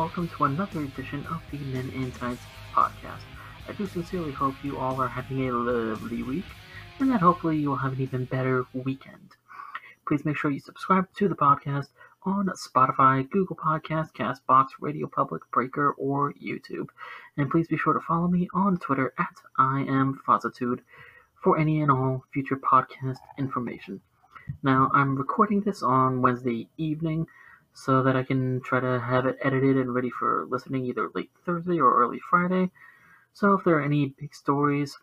welcome to another edition of the Men in Tights podcast. I do sincerely hope you all are having a lovely week, and that hopefully you will have an even better weekend. Please make sure you subscribe to the podcast on Spotify, Google Podcast, Castbox, Radio Public, Breaker, or YouTube. And please be sure to follow me on Twitter at I am for any and all future podcast information. Now, I'm recording this on Wednesday evening so that I can try to have it edited and ready for listening either late Thursday or early Friday. So if there are any big stories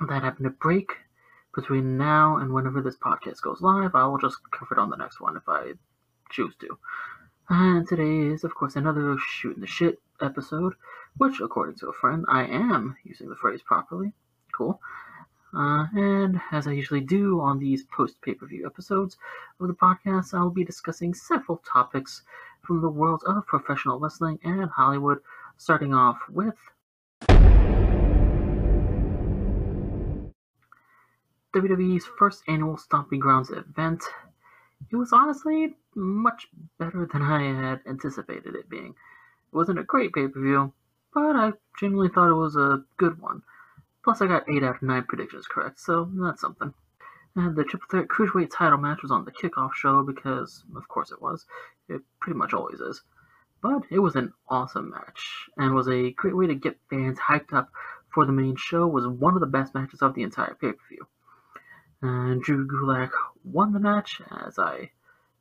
that happen to break between now and whenever this podcast goes live, I will just cover it on the next one if I choose to. And today is, of course, another shooting the shit episode, which, according to a friend, I am using the phrase properly. Cool. Uh, and as I usually do on these post pay per view episodes of the podcast, I'll be discussing several topics from the world of professional wrestling and Hollywood, starting off with WWE's first annual Stomping Grounds event. It was honestly much better than I had anticipated it being. It wasn't a great pay per view, but I genuinely thought it was a good one. Plus, I got 8 out of 9 predictions correct, so that's something. And the Triple Threat Cruiserweight title match was on the kickoff show because, of course, it was. It pretty much always is. But it was an awesome match and was a great way to get fans hyped up for the main show. Was one of the best matches of the entire pay per view. And Drew Gulak won the match as I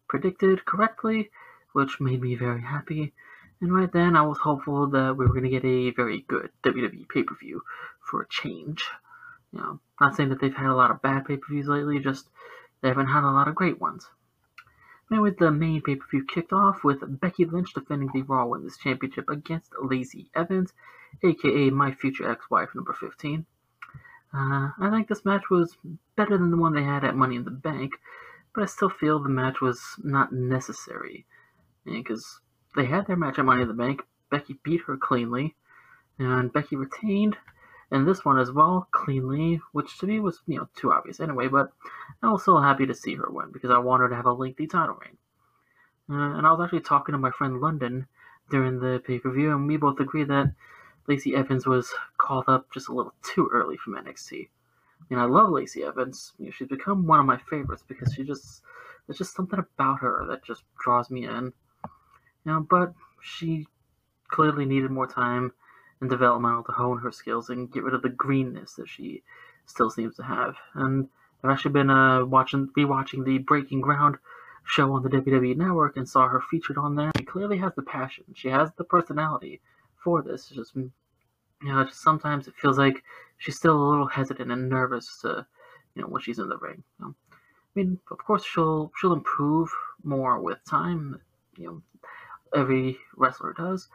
predicted correctly, which made me very happy. And right then, I was hopeful that we were going to get a very good WWE pay per view for a change. You know, not saying that they've had a lot of bad pay per views lately, just they haven't had a lot of great ones. Anyway, the main pay per view kicked off with Becky Lynch defending the Raw Women's Championship against Lacey Evans, aka my future ex wife, number 15. Uh, I think this match was better than the one they had at Money in the Bank, but I still feel the match was not necessary. Because they had their match at Money in the Bank, Becky beat her cleanly, and Becky retained, and this one as well, cleanly, which to me was, you know, too obvious anyway, but I was still happy to see her win because I wanted to have a lengthy title reign. Uh, and I was actually talking to my friend London during the pay per view, and we both agreed that Lacey Evans was called up just a little too early from NXT. And I love Lacey Evans. You know, she's become one of my favorites because she just there's just something about her that just draws me in. You know, but she clearly needed more time and developmental to hone her skills and get rid of the greenness that she still seems to have. And I've actually been uh, watching, rewatching the Breaking Ground show on the WWE Network and saw her featured on there. She clearly has the passion. She has the personality for this. It's just you know, just sometimes it feels like she's still a little hesitant and nervous to, you know, when she's in the ring. You know? I mean, of course, she'll she'll improve more with time. You know, every wrestler does.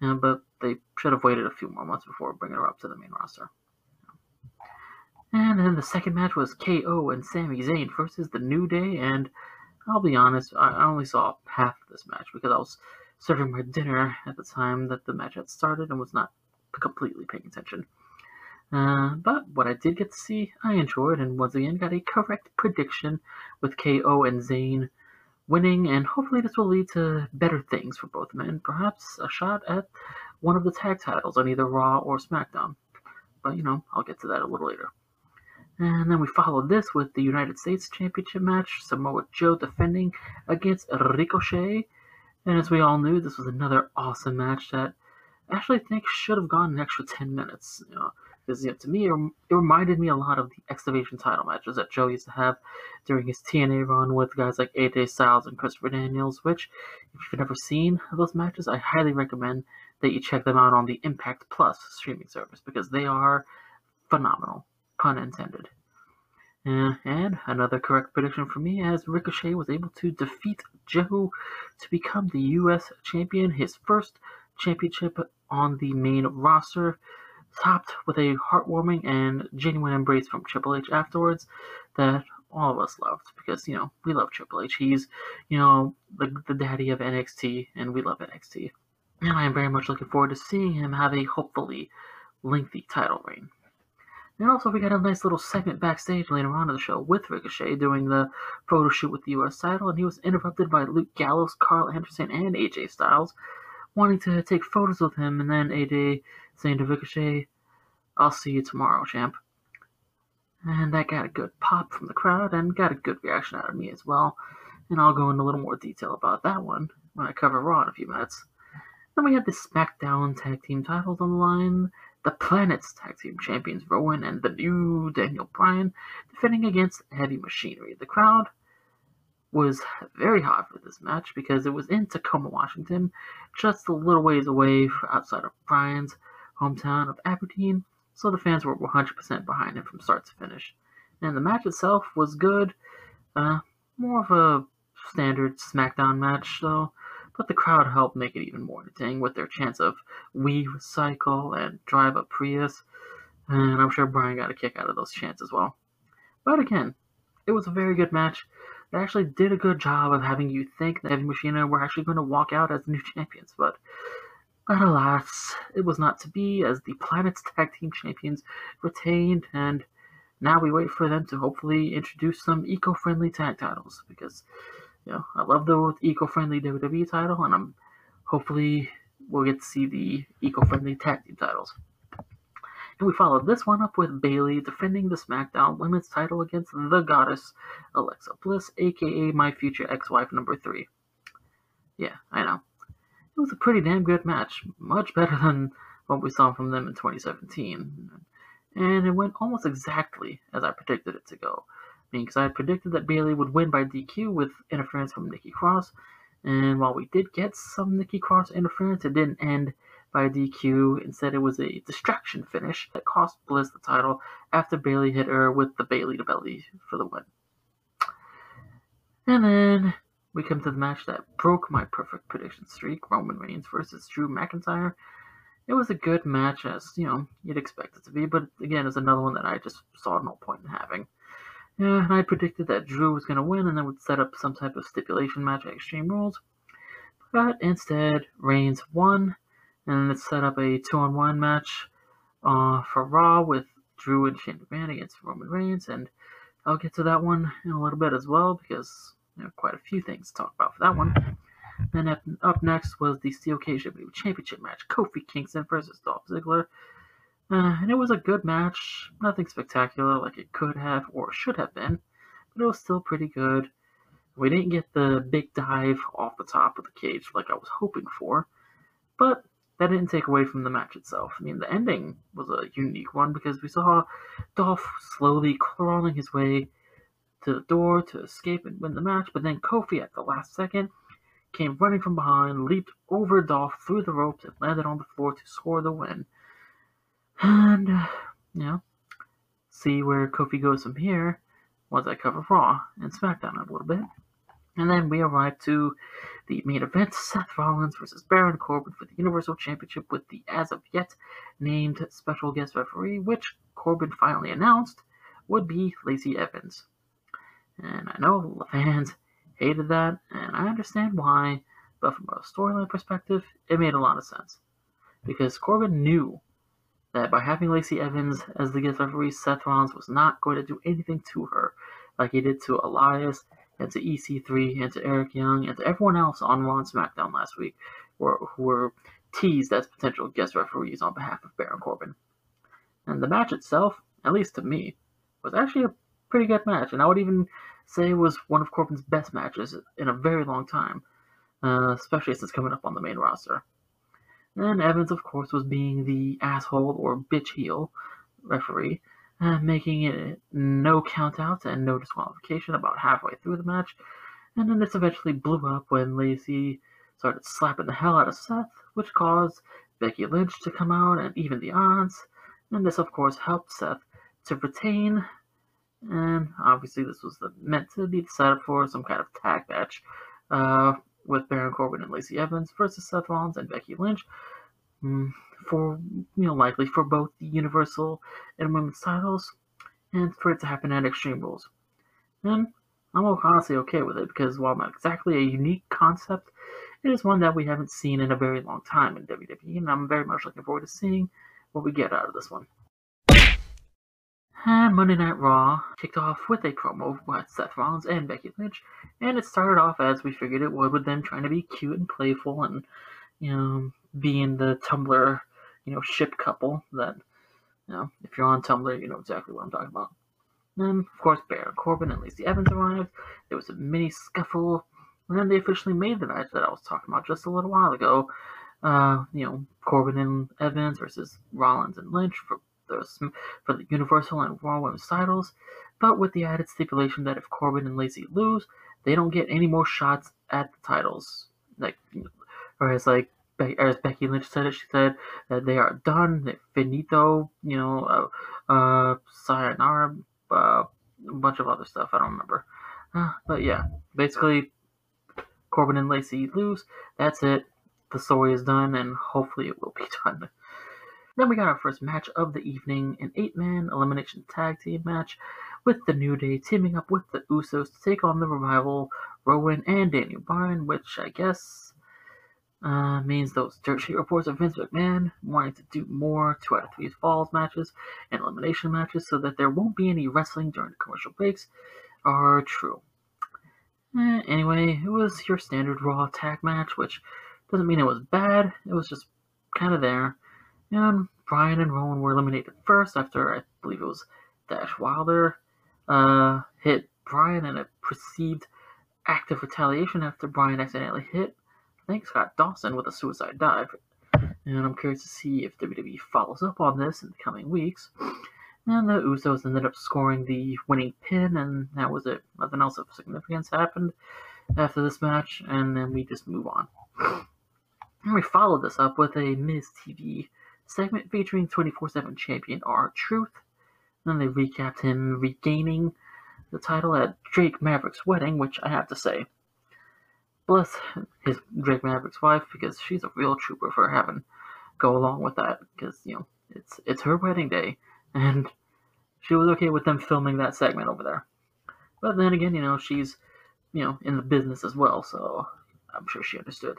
But they should have waited a few more months before bringing her up to the main roster. And then the second match was KO and Sami Zayn versus The New Day, and I'll be honest, I only saw half of this match because I was serving my dinner at the time that the match had started and was not completely paying attention. Uh, but what I did get to see, I enjoyed, and once again got a correct prediction with KO and Zayn winning, and hopefully this will lead to better things for both men. Perhaps a shot at one of the tag titles on either Raw or SmackDown. But you know, I'll get to that a little later. And then we followed this with the United States Championship match, Samoa Joe defending against Ricochet. And as we all knew, this was another awesome match that I actually think should have gone an extra 10 minutes. You know, because you know, to me, it, reminded me a lot of the X Division title matches that Joe used to have during his TNA run with guys like AJ Styles and Christopher Daniels. Which, if you've never seen those matches, I highly recommend that you check them out on the Impact Plus streaming service because they are phenomenal, pun intended. Uh, and another correct prediction for me as Ricochet was able to defeat Joe to become the U.S. champion, his first championship on the main roster topped with a heartwarming and genuine embrace from Triple H afterwards that all of us loved because, you know, we love Triple H. He's, you know, the, the daddy of NXT, and we love NXT. And I am very much looking forward to seeing him have a hopefully lengthy title reign. And also, we got a nice little segment backstage later on in the show with Ricochet doing the photo shoot with the US title, and he was interrupted by Luke Gallows, Karl Anderson, and AJ Styles, wanting to take photos with him, and then AJ saying to Ricochet, I'll see you tomorrow, champ. And that got a good pop from the crowd and got a good reaction out of me as well. And I'll go into a little more detail about that one when I cover Raw in a few minutes. Then we had the SmackDown Tag Team titles on the line. The Planet's Tag Team Champions Rowan and the new Daniel Bryan defending against Heavy Machinery. The crowd was very hot for this match because it was in Tacoma, Washington, just a little ways away outside of Bryan's hometown of Aberdeen, so the fans were 100% behind him from start to finish. And the match itself was good, uh, more of a standard SmackDown match, though, but the crowd helped make it even more entertaining with their chants of "We recycle" and "Drive a Prius," and I'm sure Brian got a kick out of those chants as well. But again, it was a very good match. They actually did a good job of having you think that Heavy Machinery were actually going to walk out as new champions, but but alas, it was not to be, as the Planet's Tag Team Champions retained, and now we wait for them to hopefully introduce some eco-friendly tag titles, because, you know, I love the eco-friendly WWE title, and I'm hopefully we'll get to see the eco-friendly tag team titles. And we followed this one up with Bayley defending the SmackDown Women's title against the goddess Alexa Bliss, aka my future ex-wife number three. Yeah, I know it was a pretty damn good match, much better than what we saw from them in 2017. And it went almost exactly as I predicted it to go. I mean, because I had predicted that Bayley would win by DQ with interference from Nikki Cross, and while we did get some Nikki Cross interference, it didn't end by DQ. Instead, it was a distraction finish that cost Bliss the title after Bayley hit her with the Bayley to belly for the win. And then we come to the match that broke my perfect prediction streak Roman Reigns versus Drew McIntyre. It was a good match, as you know, you'd expect it to be, but again, it's another one that I just saw no point in having. Yeah, and I predicted that Drew was going to win and then would set up some type of stipulation match at Extreme Rules. But instead, Reigns won, and it set up a two on one match uh, for Raw with Drew and Shane McMahon against Roman Reigns, and I'll get to that one in a little bit as well because there are quite a few things to talk about for that one. Then up, up next was the Steel Cage WWE Championship match, Kofi Kingston versus Dolph Ziggler. Uh, and it was a good match, nothing spectacular like it could have or should have been, but it was still pretty good. We didn't get the big dive off the top of the cage like I was hoping for, but that didn't take away from the match itself. I mean, the ending was a unique one because we saw Dolph slowly crawling his way to the door to escape and win the match, but then Kofi at the last second came running from behind, leaped over Dolph through the ropes, and landed on the floor to score the win. And, you know, see where Kofi goes from here once I cover Raw and SmackDown a little bit. And then we arrive to the main event Seth Rollins versus Baron Corbin for the Universal Championship with the as of yet named special guest referee, which Corbin finally announced would be Lacey Evans. And I know the fans hated that, and I understand why, but from a storyline perspective, it made a lot of sense. Because Corbin knew that by having Lacey Evans as the guest referee, Seth Rollins was not going to do anything to her like he did to Elias and to EC3 and to Eric Young and to everyone else on Raw and SmackDown last week who were teased as potential guest referees on behalf of Baron Corbin. And the match itself, at least to me, was actually a pretty good match, and I would even say it was one of Corbin's best matches in a very long time, uh, especially since coming up on the main roster. And Evans, of course, was being the asshole or bitch heel referee, uh, making it no countouts and no disqualification about halfway through the match. And then this eventually blew up when Lacey started slapping the hell out of Seth, which caused Becky Lynch to come out and even the odds. And this, of course, helped Seth to retain and obviously, this was the, meant to be setup for some kind of tag match uh, with Baron Corbin and Lacey Evans versus Seth Rollins and Becky Lynch. Mm, for you know, likely for both the Universal and Women's titles, and for it to happen at Extreme Rules. And I'm honestly okay with it because while not exactly a unique concept, it is one that we haven't seen in a very long time in WWE, and I'm very much looking forward to seeing what we get out of this one. And Monday Night Raw kicked off with a promo with Seth Rollins and Becky Lynch, and it started off as we figured it would, with them trying to be cute and playful and, you know, being the Tumblr, you know, ship couple that, you know, if you're on Tumblr, you know exactly what I'm talking about. Then, of course, Baron Corbin and Lacey Evans arrived. There was a mini scuffle, and then they officially made the match that I was talking about just a little while ago. Uh, you know, Corbin and Evans versus Rollins and Lynch for the for the Universal and Raw Women's titles, but with the added stipulation that if Corbin and Lacey lose, they don't get any more shots at the titles. Like, or as like as Becky Lynch said it, she said that they are done, finito, you know, uh, uh sayonara, uh, a bunch of other stuff. I don't remember. Uh, but yeah, basically, Corbin and Lacey lose. That's it. The story is done, and hopefully it will be done. Then we got our first match of the evening, an eight-man elimination tag team match with the New Day teaming up with the Usos to take on the Revival, Rowan, and Daniel Bryan, which I guess uh, means those dirt sheet reports of Vince McMahon wanting to do more two out of three falls matches and elimination matches so that there won't be any wrestling during the commercial breaks are true. Eh, anyway, it was your standard Raw tag match, which doesn't mean it was bad, it was just kind of there. And Bryan and Rowan were eliminated first after I believe it was Dash Wilder uh, hit Bryan in a perceived act of retaliation after Bryan accidentally hit, I think, Scott Dawson with a suicide dive. And I'm curious to see if WWE follows up on this in the coming weeks. And the Usos ended up scoring the winning pin, and that was it. Nothing else of significance happened after this match, and then we just move on. And we followed this up with a Miz TV segment featuring 24 7 champion R-Truth. Then they recapped him regaining the title at Drake Maverick's wedding, which I have to say, bless his Drake Maverick's wife because she's a real trooper for having go along with that because you know it's it's her wedding day and she was okay with them filming that segment over there. But then again, you know she's you know in the business as well, so I'm sure she understood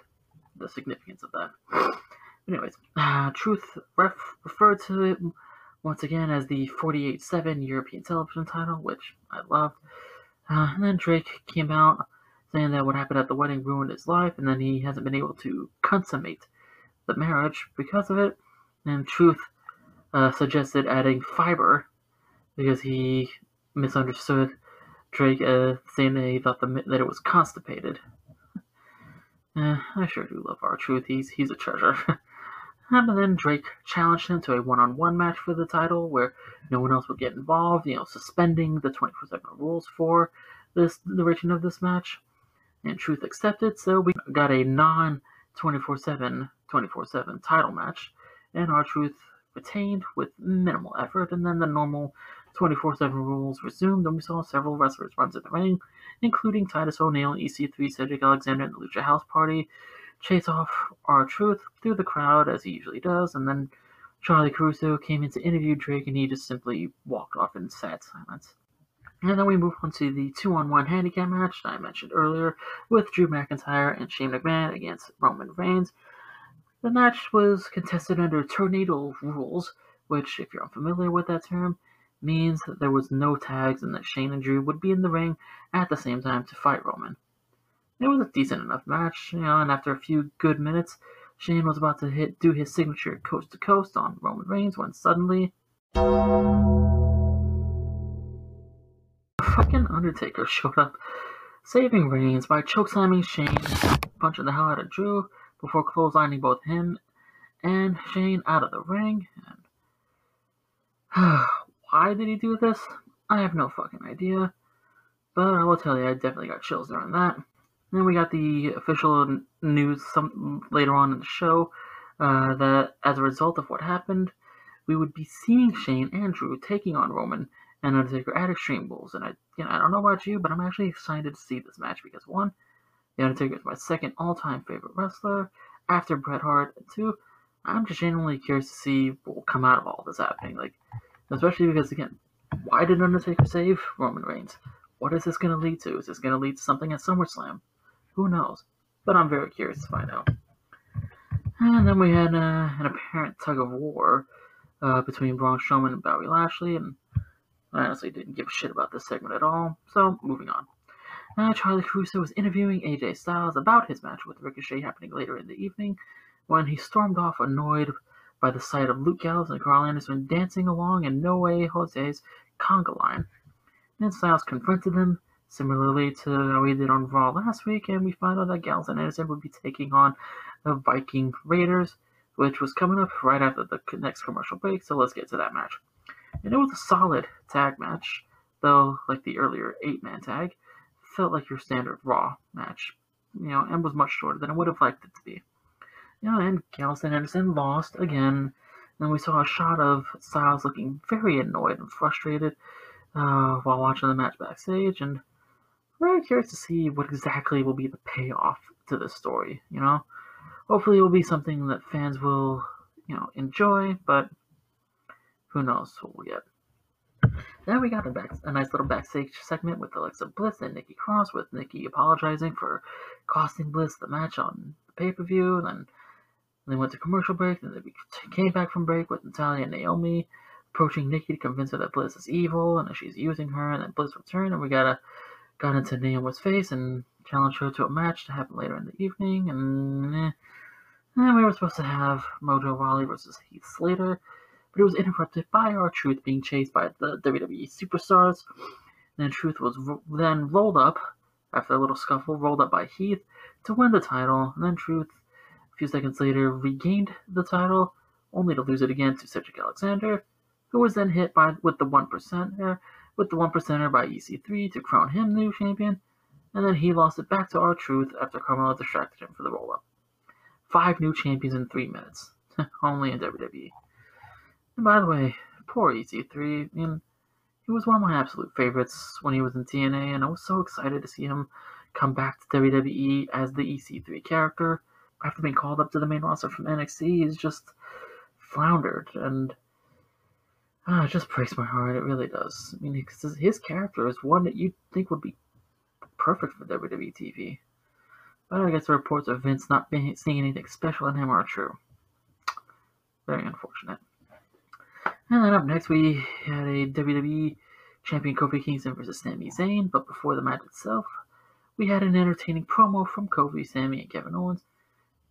the significance of that. Anyways, uh, Truth ref- referred to it once again as the 48-7 European television title, which I loved. Uh, and then Drake came out saying that what happened at the wedding ruined his life, and then he hasn't been able to consummate the marriage because of it. And Truth uh, suggested adding fiber because he misunderstood Drake uh, saying that he thought the, that it was constipated. Uh, I sure do love our Truth. He's he's a treasure. and then Drake challenged him to a one-on-one match for the title, where no one else would get involved. You know, suspending the 24/7 rules for this the duration of this match. And Truth accepted, so we got a non 24/7 24/7 title match, and R-Truth retained with minimal effort. And then the normal 24/7 rules resumed, and we saw several wrestlers run to the ring, including Titus O'Neil, EC3, Cedric Alexander, and the Lucha House Party chase off R-Truth through the crowd as he usually does, and then Charly Caruso came in to interview Drake and he just simply walked off in sad silence. And then we move on to the two on one handicap match that I mentioned earlier with Drew McIntyre and Shane McMahon against Roman Reigns. The match was contested under tornado rules, which, if you're unfamiliar with that term, means that there was no tags and that Shane and Drew would be in the ring at the same time to fight Roman. It was a decent enough match, you know, and after a few good minutes, Shane was about to hit do his signature coast to coast on Roman Reigns when suddenly fucking Undertaker showed up, saving Reigns by chokeslamming Shane, punching the hell out of Drew before clotheslining both him and Shane out of the ring. And why did he do this? I have no fucking idea. But I will tell you, I definitely got chills during that. Then we got the official news some later on in the show uh, that as a result of what happened, we would be seeing Shane and Drew taking on Roman and Undertaker at Extreme Rules. And I, you know, I don't know about you, but I'm actually excited to see this match because one, the Undertaker is my second all-time favorite wrestler after Bret Hart. And two, I'm just genuinely curious to see what will come out of all this happening. Like, especially because again, why did Undertaker save Roman Reigns? What is this going to lead to? Is this going to lead to something at SummerSlam? Who knows? But I'm very curious to find out. And then we had uh, an apparent tug of war uh, between Braun Strowman and Bobby Lashley, and I honestly didn't give a shit about this segment at all. So moving on. Uh, Charly Caruso was interviewing AJ Styles about his match with Ricochet happening later in the evening, when he stormed off annoyed by the sight of Luke Gallows and Karl Anderson dancing along in No Way Jose's conga line. Then Styles confronted them, similarly to how he did on Raw last week, and we find out that Gallows and Anderson would be taking on the Viking Raiders, which was coming up right after the next commercial break, so let's get to that match. And it was a solid tag match, though, like the earlier eight man tag, felt like your standard Raw match, you know, and was much shorter than I would have liked it to be. You know, and Gallows and Anderson lost again, and we saw a shot of Styles looking very annoyed and frustrated uh, while watching the match backstage, and very curious to see what exactly will be the payoff to this story. You know, hopefully it will be something that fans will, you know, enjoy, but who knows what we'll get. Then we got a, back, a nice little backstage segment with Alexa Bliss and Nikki Cross, with Nikki apologizing for costing Bliss the match on the pay per view. Then they went to commercial break. Then they came back from break with Natalya and Naomi approaching Nikki to convince her that Bliss is evil and that she's using her. And then Bliss returned, and we got a got into Naomi's face and challenged her to a match to happen later in the evening. And, eh, and we were supposed to have Mojo Rawley versus Heath Slater but it was interrupted by R-Truth being chased by the WWE superstars. Then Truth was ro- then rolled up after a little scuffle, rolled up by Heath to win the title. And then Truth, a few seconds later, regained the title, only to lose it again to Cedric Alexander, who was then hit by with the one percenter with the one percenter by EC3 to crown him new champion. And then he lost it back to R-Truth after Carmella distracted him for the roll up. Five new champions in three minutes, only in WWE. And by the way, poor EC3. I mean, he was one of my absolute favorites when he was in TNA, and I was so excited to see him come back to WWE as the EC3 character. After being called up to the main roster from NXT, he's just floundered, and ah, it just breaks my heart. It really does. I mean, because his character is one that you'd think would be perfect for WWE TV. But I guess the reports of Vince not being, seeing anything special in him are true. Very unfortunate. And then up next, we had a WWE Champion Kofi Kingston versus Sami Zayn. But before the match itself, we had an entertaining promo from Kofi, Sami, and Kevin Owens.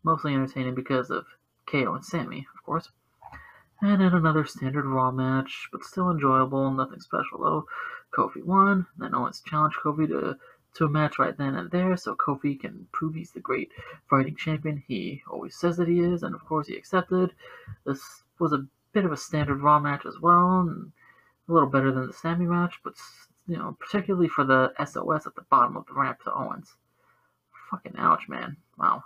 Mostly entertaining because of KO and Sami, of course. And then another standard Raw match, but still enjoyable. Nothing special though. Kofi won. Then Owens challenged Kofi to to a match right then and there, so Kofi can prove he's the great fighting champion he always says that he is, and of course he accepted. This was a bit of a standard Raw match as well, and a little better than the Sami match, but you know, particularly for the SOS at the bottom of the ramp to Owens. Fucking ouch, man. Wow.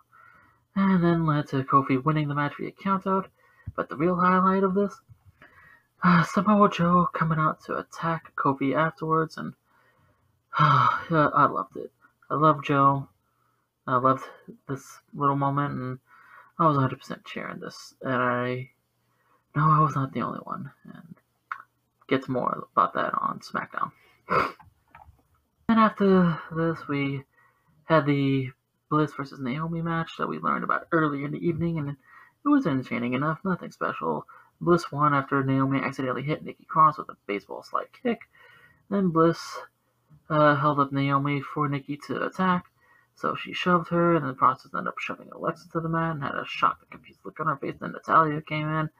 And then led to Kofi winning the match via countout. But the real highlight of this, uh, Samoa Joe coming out to attack Kofi afterwards, and uh, I loved it. I love Joe. I loved this little moment, and I was 100% cheering this. And I no, I was not the only one, and gets more about that on SmackDown. and after this, we had the Bliss versus Naomi match that we learned about earlier in the evening, and it was entertaining enough, nothing special. Bliss won after Naomi accidentally hit Nikki Cross with a baseball slide kick. Then Bliss uh, held up Naomi for Nikki to attack, so she shoved her, and the process ended up shoving Alexa to the mat and had a shocked and confused look on her face. Then Natalya came in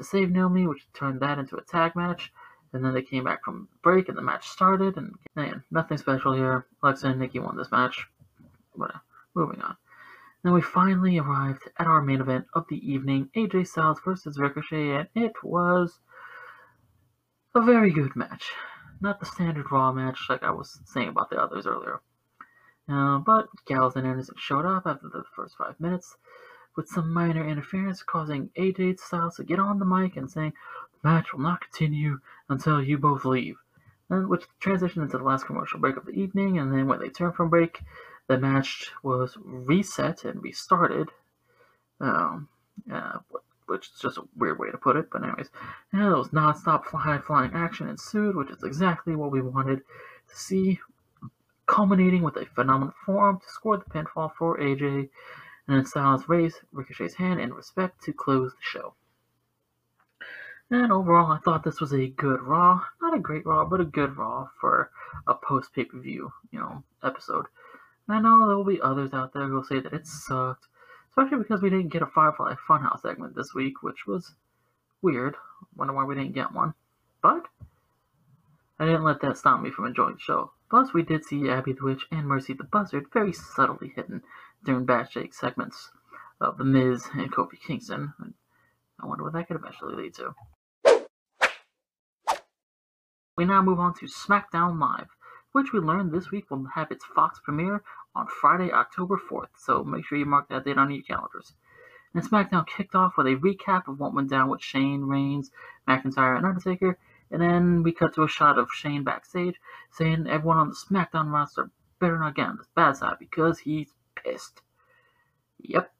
to save Naomi, which turned that into a tag match. And then they came back from break, and the match started. And man, nothing special here. Alexa and Nikki won this match. Whatever. Moving on. Then we finally arrived at our main event of the evening: AJ Styles versus Ricochet, and it was a very good match. Not the standard Raw match like I was saying about the others earlier. Uh, but Gallows and Anderson showed up after the first five minutes with some minor interference, causing AJ Styles to get on the mic and saying, The match will not continue until you both leave. And which transitioned into the last commercial break of the evening, and then when they turned from break, the match was reset and restarted. Um, uh, which is just a weird way to put it, but anyways, and it was non-stop high flying action ensued, which is exactly what we wanted to see, culminating with a phenomenal forearm to score the pinfall for AJ and then Styles raised Ricochet's hand in respect to close the show. And overall, I thought this was a good Raw. Not a great Raw, but a good Raw for a post pay per view, you know, episode. And I know there will be others out there who will say that it sucked, especially because we didn't get a Firefly Funhouse segment this week, which was weird. Wonder why we didn't get one. But I didn't let that stop me from enjoying the show. Plus, we did see Abby the Witch and Mercy the Buzzard very subtly hidden during backstage segments of The Miz and Kofi Kingston. I wonder what that could eventually lead to. We now move on to SmackDown Live, which we learned this week will have its Fox premiere on Friday, October 4th, so make sure you mark that date on your calendars. And SmackDown kicked off with a recap of what went down with Shane, Reigns, McIntyre, and Undertaker, and then we cut to a shot of Shane backstage saying everyone on the SmackDown roster better not get on this bad side because he's pissed. Yep.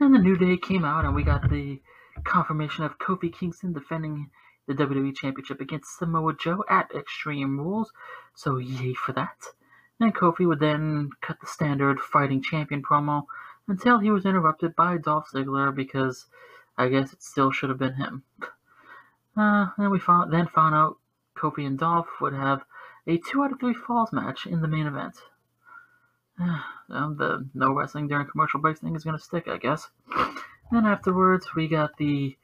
And the New Day came out and we got the confirmation of Kofi Kingston defending the WWE Championship against Samoa Joe at Extreme Rules, so yay for that. And Kofi would then cut the standard fighting champion promo until he was interrupted by Dolph Ziggler because I guess it still should have been him. Uh, and we found, then found out Kofi and Dolph would have a two out of three falls match in the main event. the no wrestling during commercial breaks thing is going to stick, I guess. Then afterwards, we got the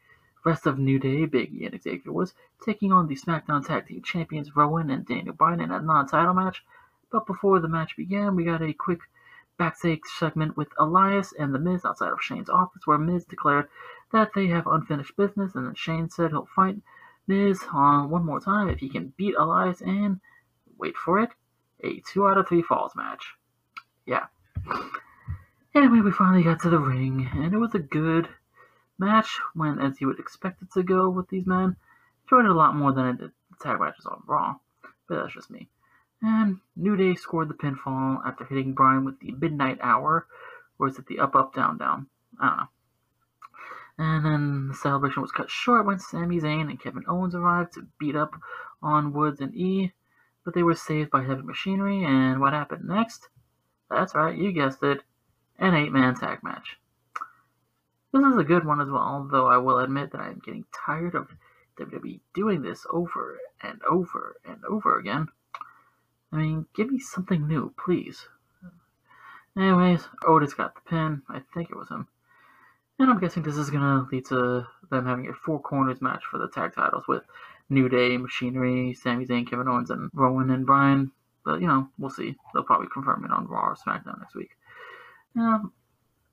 rest of New Day, Big E and Xavier Woods, taking on the SmackDown Tag Team Champions Rowan and Daniel Bryan in a non-title match. But before the match began, we got a quick backstage segment with Elias and The Miz outside of Shane's office, where Miz declared that they have unfinished business, and then Shane said he'll fight Miz on one more time if he can beat Elias and wait for it, a two out of three falls match. Yeah. Anyway, we finally got to the ring, and it was a good match, went as you would expect it to go with these men. Enjoyed it a lot more than I did the tag matches on Raw, but that's just me. And New Day scored the pinfall after hitting Bryan with the Midnight Hour, or is it the Up Up Down Down? I don't know. And then the celebration was cut short when Sami Zayn and Kevin Owens arrived to beat up on Woods and E, but they were saved by heavy machinery, and what happened next? That's right, you guessed it, an eight man tag match. This is a good one as well, though I will admit that I am getting tired of WWE doing this over and over and over again. I mean, give me something new, please. Anyways, Otis got the pin. I think it was him. And I'm guessing this is going to lead to them having a four corners match for the tag titles with New Day, Machinery, Sami Zayn, Kevin Owens, and Rowan and Bryan. But, you know, we'll see. They'll probably confirm it on Raw or SmackDown next week. Um,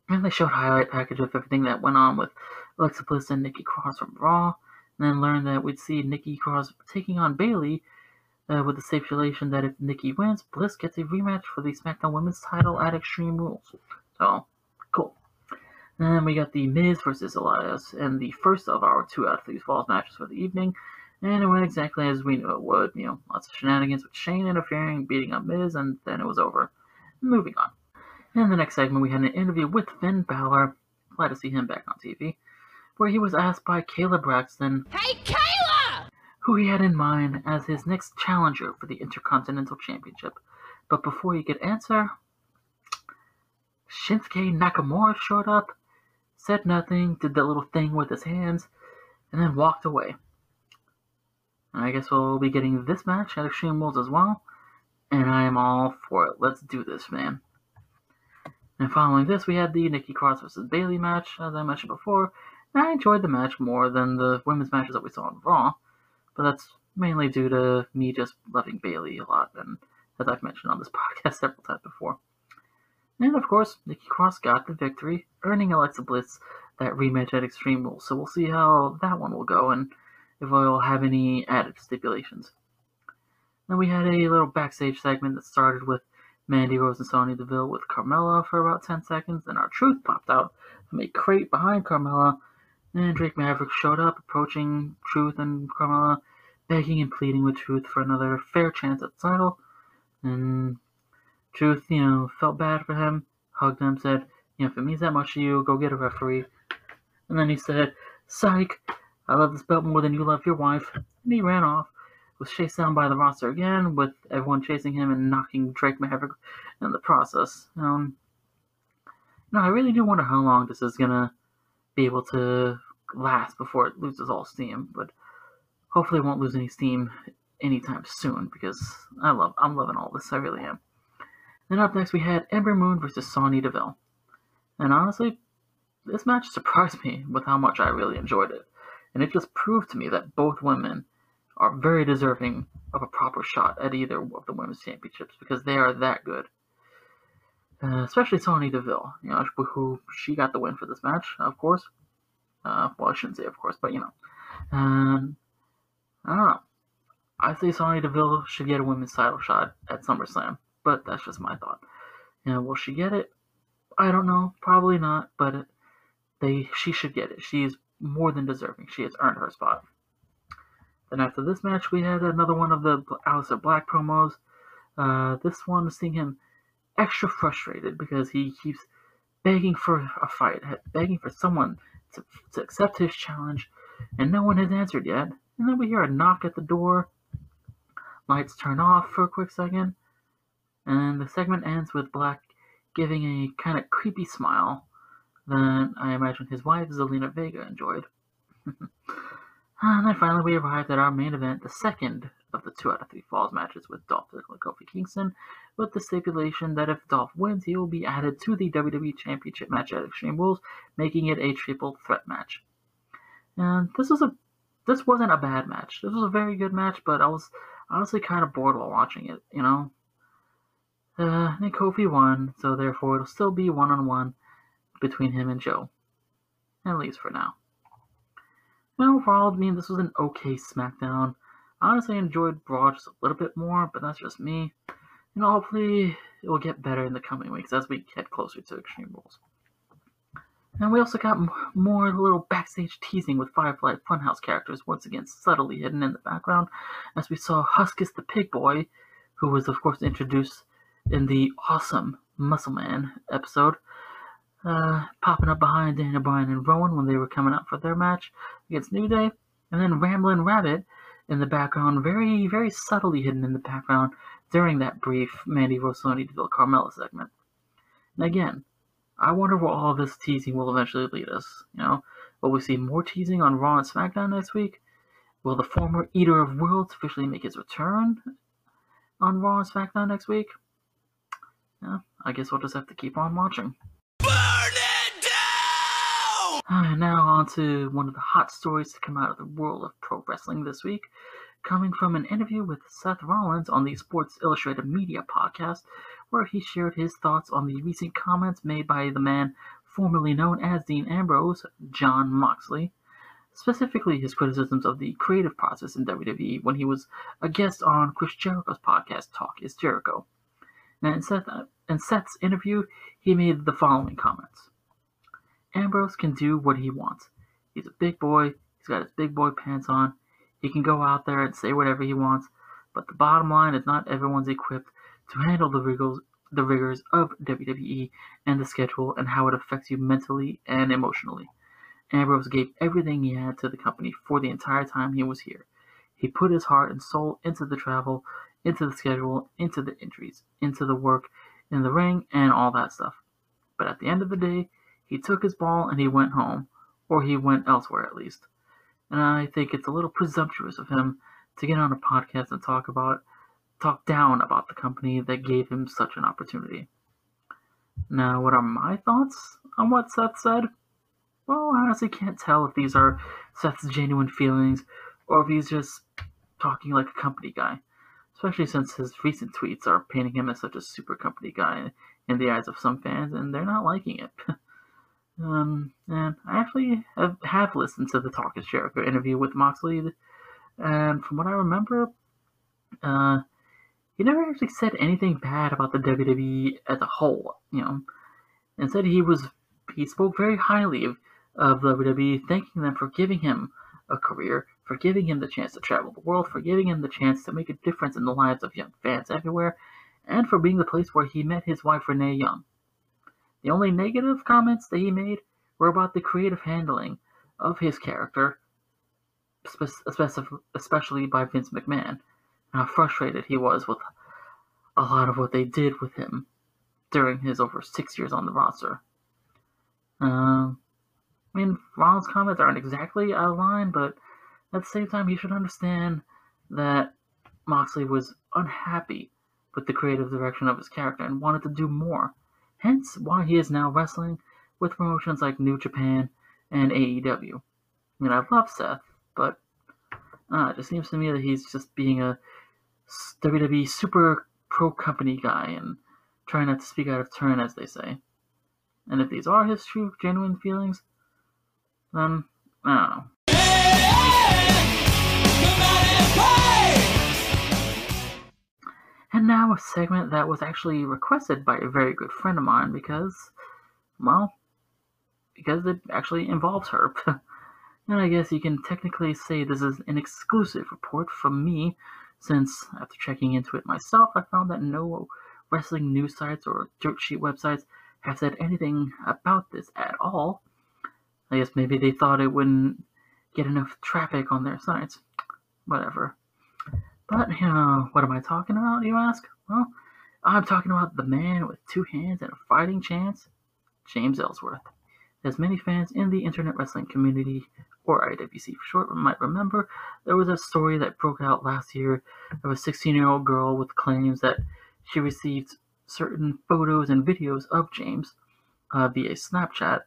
and they showed highlight package of everything that went on with Alexa Bliss and Nikki Cross from Raw. And then learned that we'd see Nikki Cross taking on Bayley uh, with the stipulation that if Nikki wins, Bliss gets a rematch for the SmackDown Women's title at Extreme Rules. So, cool. And then we got the Miz versus Elias, and the first of our two out of three falls matches for the evening. And it went exactly as we knew it would. You know, lots of shenanigans with Shane interfering, beating up Miz, and then it was over. Moving on. In the next segment, we had an interview with Finn Balor. Glad to see him back on TV. Where he was asked by Kayla Braxton. Hey, Kayla! Who he had in mind as his next challenger for the Intercontinental Championship. But before he could answer, Shinsuke Nakamura showed up said nothing, did that little thing with his hands, and then walked away. I guess we'll be getting this match at Extreme Rules as well, and I am all for it. Let's do this, man. And following this, we had the Nikki Cross versus Bayley match, as I mentioned before. And I enjoyed the match more than the women's matches that we saw on Raw, but that's mainly due to me just loving Bayley a lot, and as I've mentioned on this podcast several times before. And of course, Nikki Cross got the victory, earning Alexa Bliss that rematch at Extreme Rules. So we'll see how that one will go and if we'll have any added stipulations. Then we had a little backstage segment that started with Mandy Rose and Sonya Deville with Carmella for about 10 seconds. Then R-Truth popped out from a crate behind Carmella. And Drake Maverick showed up, approaching Truth and Carmella, begging and pleading with Truth for another fair chance at the title. And Truth, you know, felt bad for him, hugged him, said, you know, if it means that much to you, go get a referee. And then he said, Psych, I love this belt more than you love your wife. And he ran off, was chased down by the roster again, with everyone chasing him and knocking Drake Maverick in the process. Um, I really do wonder how long this is gonna be able to last before it loses all steam, but hopefully it won't lose any steam anytime soon because I love I'm loving all this. I really am. Then up next we had Ember Moon versus Sonya Deville. And honestly, this match surprised me with how much I really enjoyed it. And it just proved to me that both women are very deserving of a proper shot at either of the women's championships because they are that good. Uh, especially Sonya Deville, you know, who she got the win for this match, of course. Uh, well, I shouldn't say of course, but you know. And I don't know. I say Sonya Deville should get a women's title shot at SummerSlam, but that's just my thought. You know, will she get it? I don't know. Probably not, but they she should get it. She is more than deserving. She has earned her spot. Then after this match, we had another one of the Aleister Black promos. Uh, this one, seeing him extra frustrated because he keeps begging for a fight, begging for someone to, to accept his challenge, and no one has answered yet. And then we hear a knock at the door. Lights turn off for a quick second, and the segment ends with Black giving a kind of creepy smile that I imagine his wife Zelina Vega enjoyed. and then finally we arrived at our main event, the second of the two out of three falls matches with Dolph Ziggler and Kofi Kingston, with the stipulation that if Dolph wins, he will be added to the WWE Championship match at Extreme Rules, making it a triple threat match. And this was a this wasn't a bad match. This was a very good match, but I was honestly kind of bored while watching it. You know, uh, and Kofi won, so therefore it'll still be one on one between him and Joe, at least for now. And overall, I mean, this was an okay SmackDown. I honestly, I enjoyed Raw just a little bit more, but that's just me. And hopefully it will get better in the coming weeks as we get closer to Extreme Rules. And we also got more little backstage teasing with Firefly Funhouse characters once again subtly hidden in the background, as we saw Huskus the Pig Boy, who was of course introduced in the awesome Muscle Man episode, uh, popping up behind Daniel Bryan and Rowan when they were coming up for their match against New Day, and then Ramblin' Rabbit in the background, very, very subtly hidden in the background during that brief Mandy Rose Sonya Deville Carmella segment. And again, I wonder where all this teasing will eventually lead us. You know, will we see more teasing on Raw and SmackDown next week? Will the former Eater of Worlds officially make his return on Raw and SmackDown next week? Yeah, I guess we'll just have to keep on watching. And now on to one of the hot stories to come out of the world of pro wrestling this week, coming from an interview with Seth Rollins on the Sports Illustrated Media podcast, where he shared his thoughts on the recent comments made by the man formerly known as Dean Ambrose, Jon Moxley, specifically his criticisms of the creative process in WWE when he was a guest on Chris Jericho's podcast, Talk is Jericho. Now, in, Seth, uh, in Seth's interview, he made the following comments. Ambrose can do what he wants. He's a big boy, he's got his big boy pants on, he can go out there and say whatever he wants, but the bottom line is not everyone's equipped to handle the rigors, the rigors of WWE and the schedule and how it affects you mentally and emotionally. Ambrose gave everything he had to the company for the entire time he was here. He put his heart and soul into the travel, into the schedule, into the injuries, into the work, in the ring, and all that stuff. But at the end of the day, he took his ball and he went home, or he went elsewhere at least. And I think it's a little presumptuous of him to get on a podcast and talk about talk down about the company that gave him such an opportunity. Now, what are my thoughts on what Seth said? Well, I honestly can't tell if these are Seth's genuine feelings or if he's just talking like a company guy, especially since his recent tweets are painting him as such a super company guy in the eyes of some fans, and they're not liking it. Um, and I actually have, have listened to the Talk is Jericho interview with Moxley, and from what I remember, uh, he never actually said anything bad about the WWE as a whole, you know. Instead, he was he spoke very highly of, of WWE, thanking them for giving him a career, for giving him the chance to travel the world, for giving him the chance to make a difference in the lives of young fans everywhere, and for being the place where he met his wife Renee Young. The only negative comments that he made were about the creative handling of his character, especially by Vince McMahon, and how frustrated he was with a lot of what they did with him during his over six years on the roster. Uh, I mean, Rollins' comments aren't exactly out of line, but at the same time, he should understand that Moxley was unhappy with the creative direction of his character and wanted to do more hence why he is now wrestling with promotions like New Japan and AEW. I mean, I love Seth, but uh, it just seems to me that he's just being a WWE super pro company guy and trying not to speak out of turn, as they say. And if these are his true, genuine feelings, then I don't know. And now a segment that was actually requested by a very good friend of mine because, well, because it actually involves her. and I guess you can technically say this is an exclusive report from me, since after checking into it myself, I found that no wrestling news sites or dirt sheet websites have said anything about this at all. I guess maybe they thought it wouldn't get enough traffic on their sites. Whatever. But, know, what am I talking about, you ask? Well, I'm talking about the man with two hands and a fighting chance, James Ellsworth. As many fans in the internet wrestling community, or IWC for short, might remember, there was a story that broke out last year of a 16 year old girl with claims that she received certain photos and videos of James uh, via Snapchat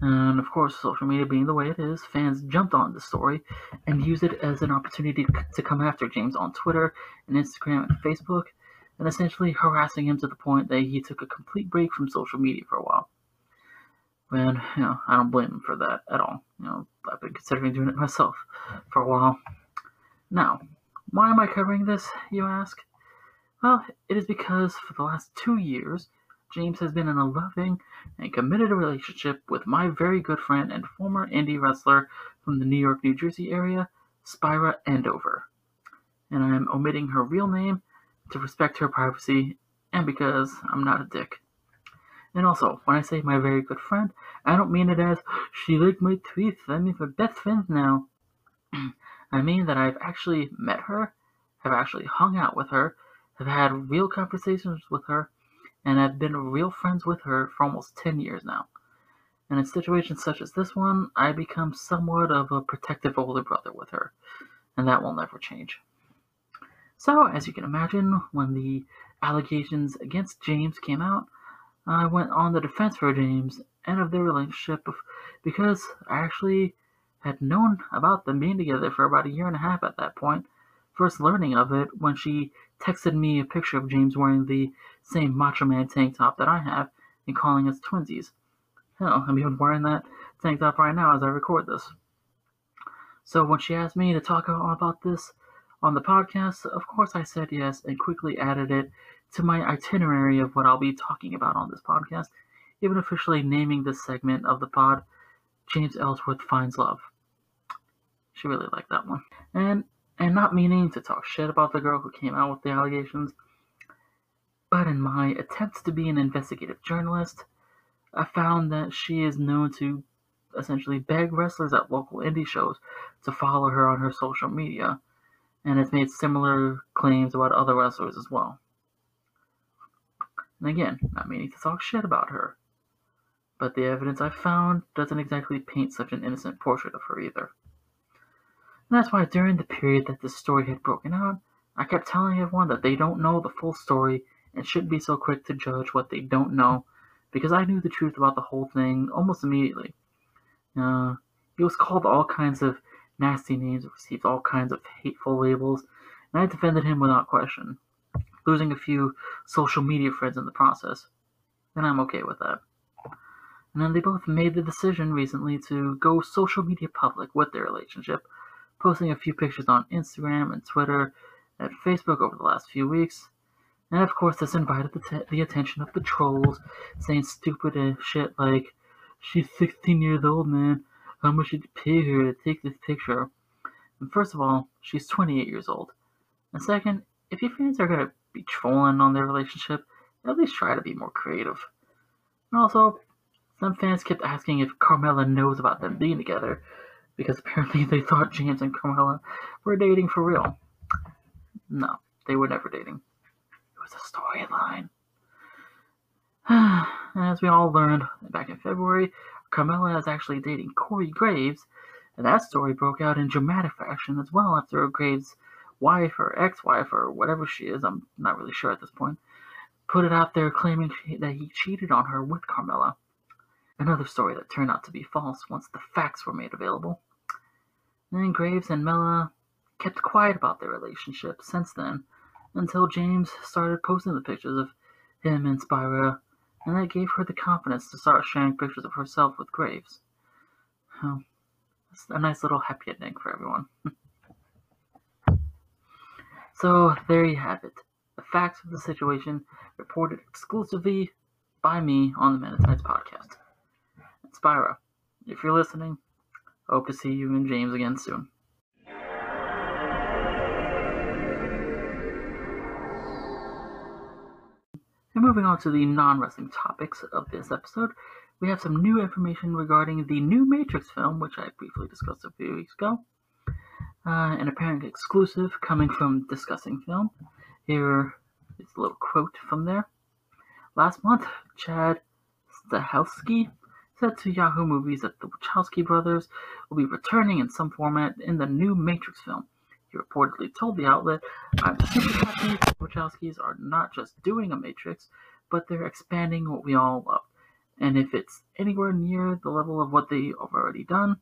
and of course, social media being the way it is, fans jumped on the story and used it as an opportunity to come after James on Twitter and Instagram and Facebook, and essentially harassing him to the point that he took a complete break from social media for a while. And, you know, I don't blame him for that at all. You know, I've been considering doing it myself for a while. Now, why am I covering this, you ask? Well, it is because for the last two years, James has been in a loving and committed relationship with my very good friend and former indie wrestler from the New York, New Jersey area, Spira Andover. And I am omitting her real name to respect her privacy and because I'm not a dick. And also, when I say my very good friend, I don't mean it as she liked my tweets, I mean we're best friends now. I mean that I've actually met her, have actually hung out with her, have had real conversations with her, and I've been real friends with her for almost 10 years now. And in situations such as this one, I become somewhat of a protective older brother with her, and that will never change. So, as you can imagine, when the allegations against James came out, I went on the defense for James and of their relationship because I actually had known about them being together for about a year and a half at that point, first learning of it when she texted me a picture of James wearing the same Macho Man tank top that I have and calling us twinsies. Hell, I'm even wearing that tank top right now as I record this. So when she asked me to talk about this on the podcast, of course I said yes and quickly added it to my itinerary of what I'll be talking about on this podcast, even officially naming this segment of the pod James Ellsworth Finds Love. She really liked that one. And and not meaning to talk shit about the girl who came out with the allegations, but in my attempts to be an investigative journalist, I found that she is known to essentially beg wrestlers at local indie shows to follow her on her social media, and has made similar claims about other wrestlers as well. And again, not meaning to talk shit about her, but the evidence I found doesn't exactly paint such an innocent portrait of her either. And that's why during the period that this story had broken out, I kept telling everyone that they don't know the full story and shouldn't be so quick to judge what they don't know, because I knew the truth about the whole thing almost immediately. Uh, he was called all kinds of nasty names, received all kinds of hateful labels, and I defended him without question, losing a few social media friends in the process. And I'm okay with that. And then they both made the decision recently to go social media public with their relationship, posting a few pictures on Instagram and Twitter and Facebook over the last few weeks. And of course, this invited the, the attention of the trolls, saying stupid shit like, She's 16 years old, man. How much did you pay her to take this picture? And first of all, she's 28 years old. And second, if your fans are going to be trolling on their relationship, at least try to be more creative. And also, some fans kept asking if Carmella knows about them being together, because apparently they thought James and Carmella were dating for real. No, they were never dating. It was a storyline. and As we all learned back in February, Carmella is actually dating Corey Graves, and that story broke out in dramatic fashion as well after Graves' wife or ex-wife or whatever she is, I'm not really sure at this point, put it out there claiming that he cheated on her with Carmella. Another story that turned out to be false once the facts were made available. Then Graves and Mela kept quiet about their relationship since then until James started posting the pictures of him and Spira, and that gave her the confidence to start sharing pictures of herself with Graves. Well, it's a nice little happy ending for everyone. so there you have it. The facts of the situation reported exclusively by me on the Men in Tights podcast. Spira, if you're listening, hope to see you and James again soon. And moving on to the non wrestling topics of this episode, we have some new information regarding the new Matrix film, which I briefly discussed a few weeks ago. Uh, an apparent exclusive coming from Discussing Film. Here is a little quote from there. Last month, Chad Stahelski said to Yahoo Movies that the Wachowski brothers will be returning in some format in the new Matrix film. He reportedly told the outlet, I'm super happy that the Wachowskis are not just doing a Matrix, but they're expanding what we all love. And if it's anywhere near the level of what they have already done,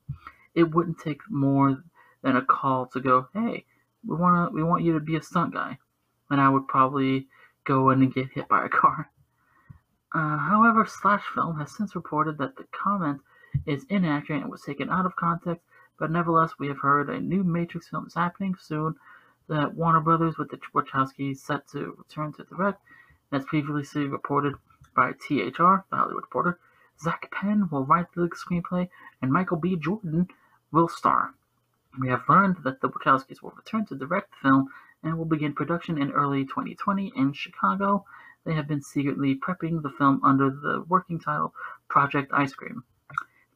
it wouldn't take more than a call to go, hey, we wanna we want you to be a stunt guy. And I would probably go in and get hit by a car. Uh, however, Slash Film has since reported that the comment is inaccurate and was taken out of context but nevertheless, we have heard a new Matrix film is happening soon. That Warner Brothers with the Wachowskis set to return to direct. As previously reported by THR, the Hollywood Reporter, Zak Penn will write the screenplay, and Michael B. Jordan will star. We have learned that the Wachowskis will return to direct the film and will begin production in early 2020 in Chicago. They have been secretly prepping the film under the working title Project Ice Cream.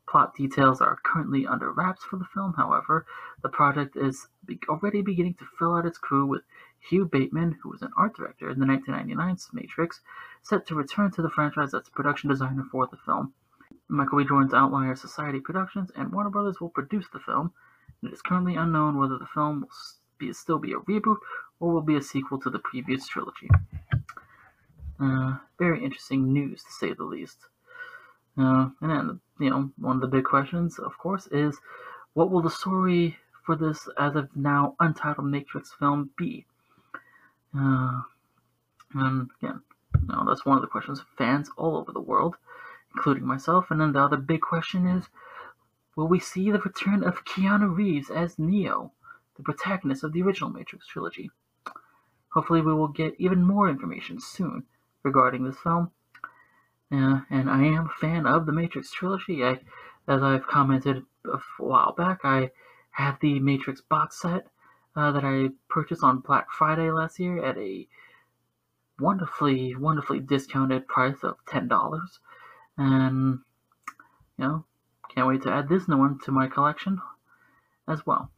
Plot details are currently under wraps for the film, however. The project is already beginning to fill out its crew with Hugh Bateman, who was an art director in the 1999 Matrix, set to return to the franchise as production designer for the film. Michael B. Jordan's Outlier Society Productions and Warner Brothers will produce the film. It is currently unknown whether the film will be, still be a reboot or will be a sequel to the previous trilogy. Uh, very interesting news, to say the least. Uh, and then, you know, one of the big questions, of course, is what will the story for this as of now untitled Matrix film be? Uh, and again, you know, that's one of the questions of fans all over the world, including myself. And then the other big question is will we see the return of Keanu Reeves as Neo, the protagonist of the original Matrix trilogy? Hopefully, we will get even more information soon regarding this film and I am a fan of the Matrix trilogy. I, as I've commented a while back, I have the Matrix box set uh, that I purchased on Black Friday last year at a wonderfully, wonderfully discounted price of ten dollars, and you know, can't wait to add this new one to my collection as well.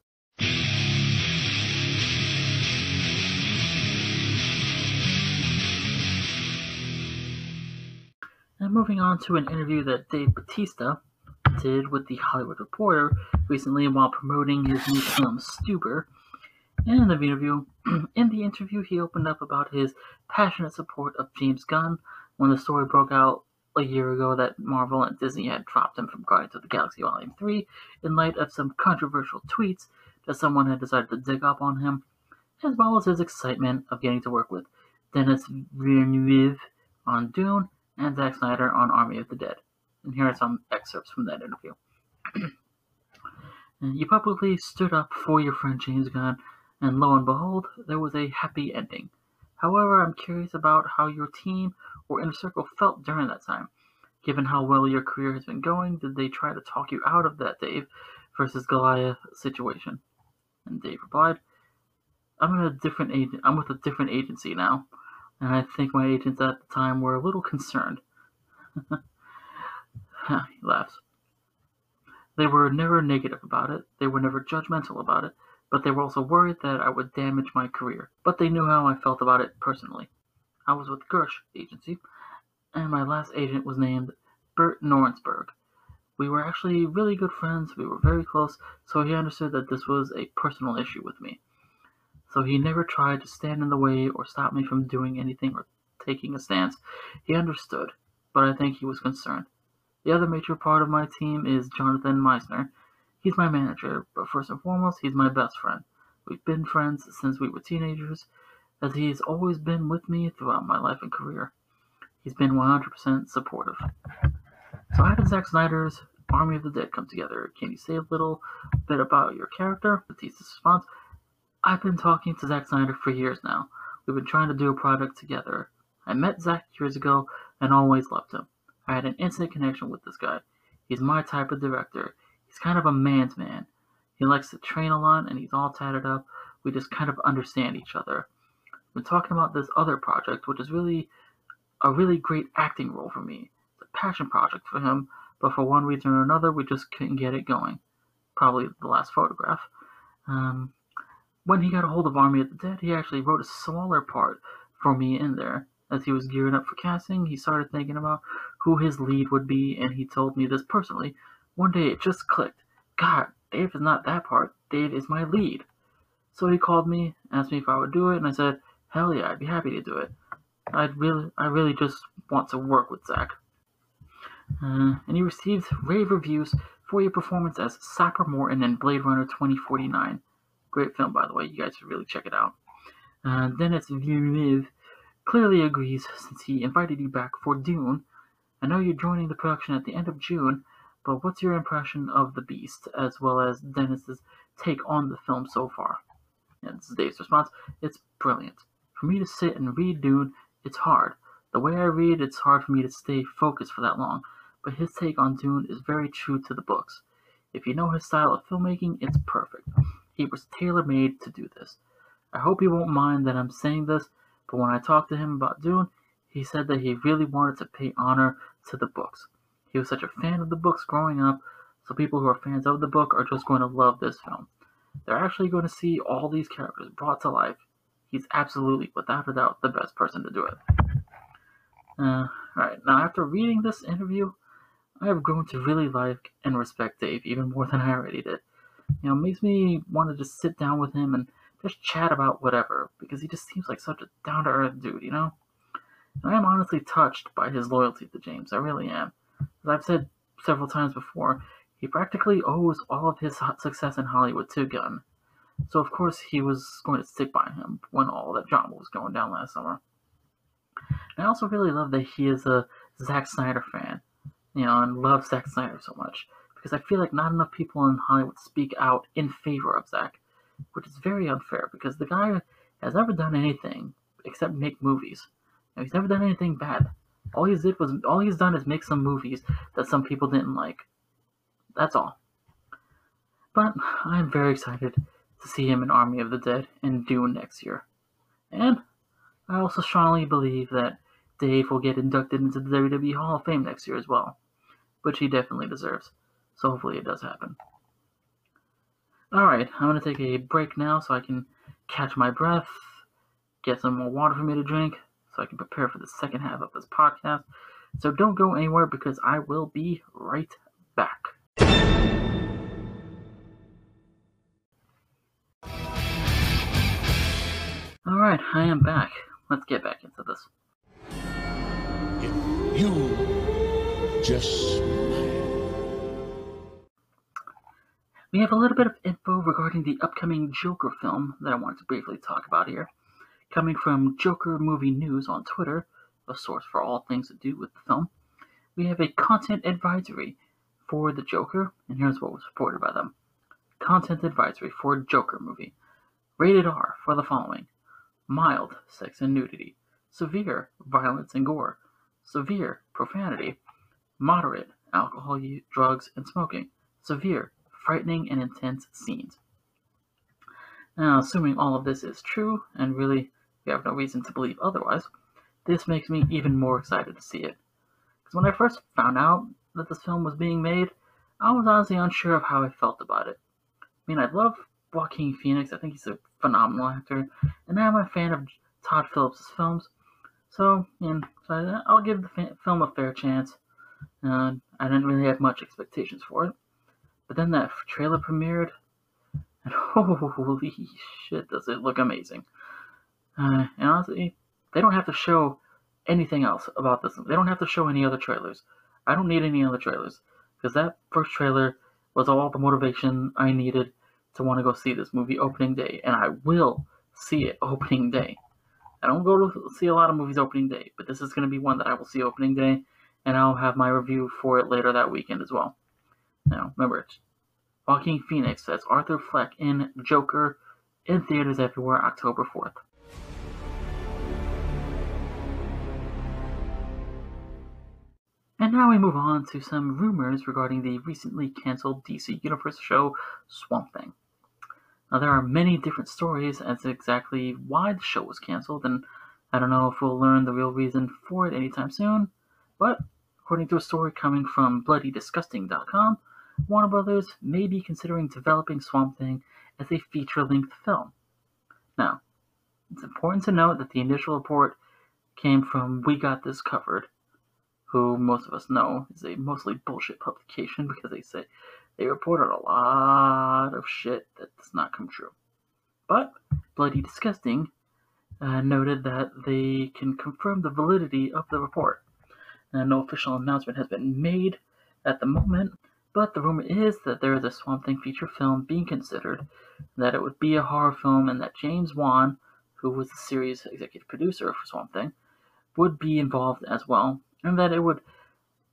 Moving on to an interview that Dave Bautista did with the Hollywood Reporter recently while promoting his new film Stuber. And in the interview, in the interview, he opened up about his passionate support of James Gunn when the story broke out a year ago that Marvel and Disney had dropped him from Guardians of the Galaxy Volume 3 in light of some controversial tweets that someone had decided to dig up on him, as well as his excitement of getting to work with Denis Villeneuve on Dune and Zack Snyder on Army of the Dead. And here are some excerpts from that interview. you publicly stood up for your friend James Gunn, and lo and behold, there was a happy ending. However, I'm curious about how your team or inner circle felt during that time. Given how well your career has been going, did they try to talk you out of that Dave versus Goliath situation? And Dave replied, I'm in a different agent I'm with a different agency now and I think my agents at the time were a little concerned. he laughs. They were never negative about it, they were never judgmental about it, but they were also worried that I would damage my career. But they knew how I felt about it personally. I was with Gersh Agency, and my last agent was named Bert Norensberg. We were actually really good friends, we were very close, so he understood that this was a personal issue with me so he never tried to stand in the way or stop me from doing anything or taking a stance. He understood, but I think he was concerned. The other major part of my team is Jonathan Meisner. He's my manager, but first and foremost, he's my best friend. We've been friends since we were teenagers, as he's always been with me throughout my life and career. He's been 100% supportive. So how did Zack Snyder's Army of the Dead come together? Can you say a little bit about your character? Bautista's response, I've been talking to Zack Snyder for years now. We've been trying to do a project together. I met Zack years ago and always loved him. I had an instant connection with this guy. He's my type of director. He's kind of a man's man. He likes to train a lot and he's all tatted up. We just kind of understand each other. We're talking about this other project, which is really a really great acting role for me. It's a passion project for him, but for one reason or another, we just couldn't get it going. Probably the last photograph. Um, when he got a hold of Army of the Dead, he actually wrote a smaller part for me in there. As he was gearing up for casting, he started thinking about who his lead would be, and he told me this personally. One day it just clicked. God, Dave is not that part. Dave is my lead. So he called me, asked me if I would do it, and I said, hell yeah, I'd be happy to do it. I'd really, I really just want to work with Zack. Uh, and he received rave reviews for your performance as Sapper Morton in Blade Runner 2049. Great film, by the way. You guys should really check it out. Uh, Denis Villeneuve clearly agrees since he invited you back for Dune. I know you're joining the production at the end of June, but what's your impression of The Beast, as well as Denis's take on the film so far? And this is Dave's response. It's brilliant. For me to sit and read Dune, it's hard. The way I read, it's hard for me to stay focused for that long, but his take on Dune is very true to the books. If you know his style of filmmaking, it's perfect. He was tailor made to do this. I hope he won't mind that I'm saying this, but when I talked to him about Dune, he said that he really wanted to pay honor to the books. He was such a fan of the books growing up, so people who are fans of the book are just going to love this film. They're actually going to see all these characters brought to life. He's absolutely, without a doubt, the best person to do it. Uh, now after reading this interview, I have grown to really like and respect Dave even more than I already did. You know, makes me want to just sit down with him and just chat about whatever, because he just seems like such a down to earth dude, you know? And I am honestly touched by his loyalty to James, I really am. As I've said several times before, he practically owes all of his success in Hollywood to Gunn. So of course he was going to stick by him when all that drama was going down last summer. And I also really love that he is a Zack Snyder fan, you know, and loves Zack Snyder so much. Because I feel like not enough people in Hollywood speak out in favor of Zack, which is very unfair because the guy has never done anything except make movies. Know, he's never done anything bad. All he did was all he's done is make some movies that some people didn't like. That's all. But I'm very excited to see him in Army of the Dead and Dune next year. And I also strongly believe that Dave will get inducted into the WWE Hall of Fame next year as well, which he definitely deserves. So hopefully it does happen. Alright, I'm going to take a break now so I can catch my breath, get some more water for me to drink, so I can prepare for the second half of this podcast. So don't go anywhere because I will be right back. Alright, I am back. Let's get back into this. If you just We have a little bit of info regarding the upcoming Joker film that I wanted to briefly talk about here. Coming from Joker Movie News on Twitter, a source for all things to do with the film, we have a content advisory for the Joker, and here's what was reported by them. Content advisory for Joker movie. Rated R for the following mild sex and nudity, severe violence and gore, severe profanity, moderate alcohol, drugs, and smoking, severe frightening and intense scenes. Now, assuming all of this is true, and really we have no reason to believe otherwise, this makes me even more excited to see it. Because when I first found out that this film was being made, I was honestly unsure of how I felt about it. I mean, I love Joaquin Phoenix, I think he's a phenomenal actor, and I'm a fan of Todd Phillips' films. So, you so I'll give the film a fair chance. and I didn't really have much expectations for it. But then that trailer premiered, and holy shit, does it look amazing! Uh, and honestly, they don't have to show anything else about this. They don't have to show any other trailers. I don't need any other trailers because that first trailer was all the motivation I needed to want to go see this movie opening day, and I will see it opening day. I don't go to see a lot of movies opening day, but this is going to be one that I will see opening day, and I'll have my review for it later that weekend as well. Now, remember, it's Joaquin Phoenix as Arthur Fleck in Joker in theaters everywhere October 4th. And now we move on to some rumors regarding the recently canceled DC Universe show Swamp Thing. Now, there are many different stories as to exactly why the show was canceled, and I don't know if we'll learn the real reason for it anytime soon, but according to a story coming from BloodyDisgusting.com, Warner Brothers may be considering developing Swamp Thing as a feature length film. Now, it's important to note that the initial report came from We Got This Covered, who most of us know is a mostly bullshit publication because they say they reported a lot of shit that does not come true. But Bloody Disgusting uh, noted that they can confirm the validity of the report. And no official announcement has been made at the moment, but the rumor is that there is a Swamp Thing feature film being considered, that it would be a horror film, and that James Wan, who was the series executive producer for Swamp Thing, would be involved as well, and that it would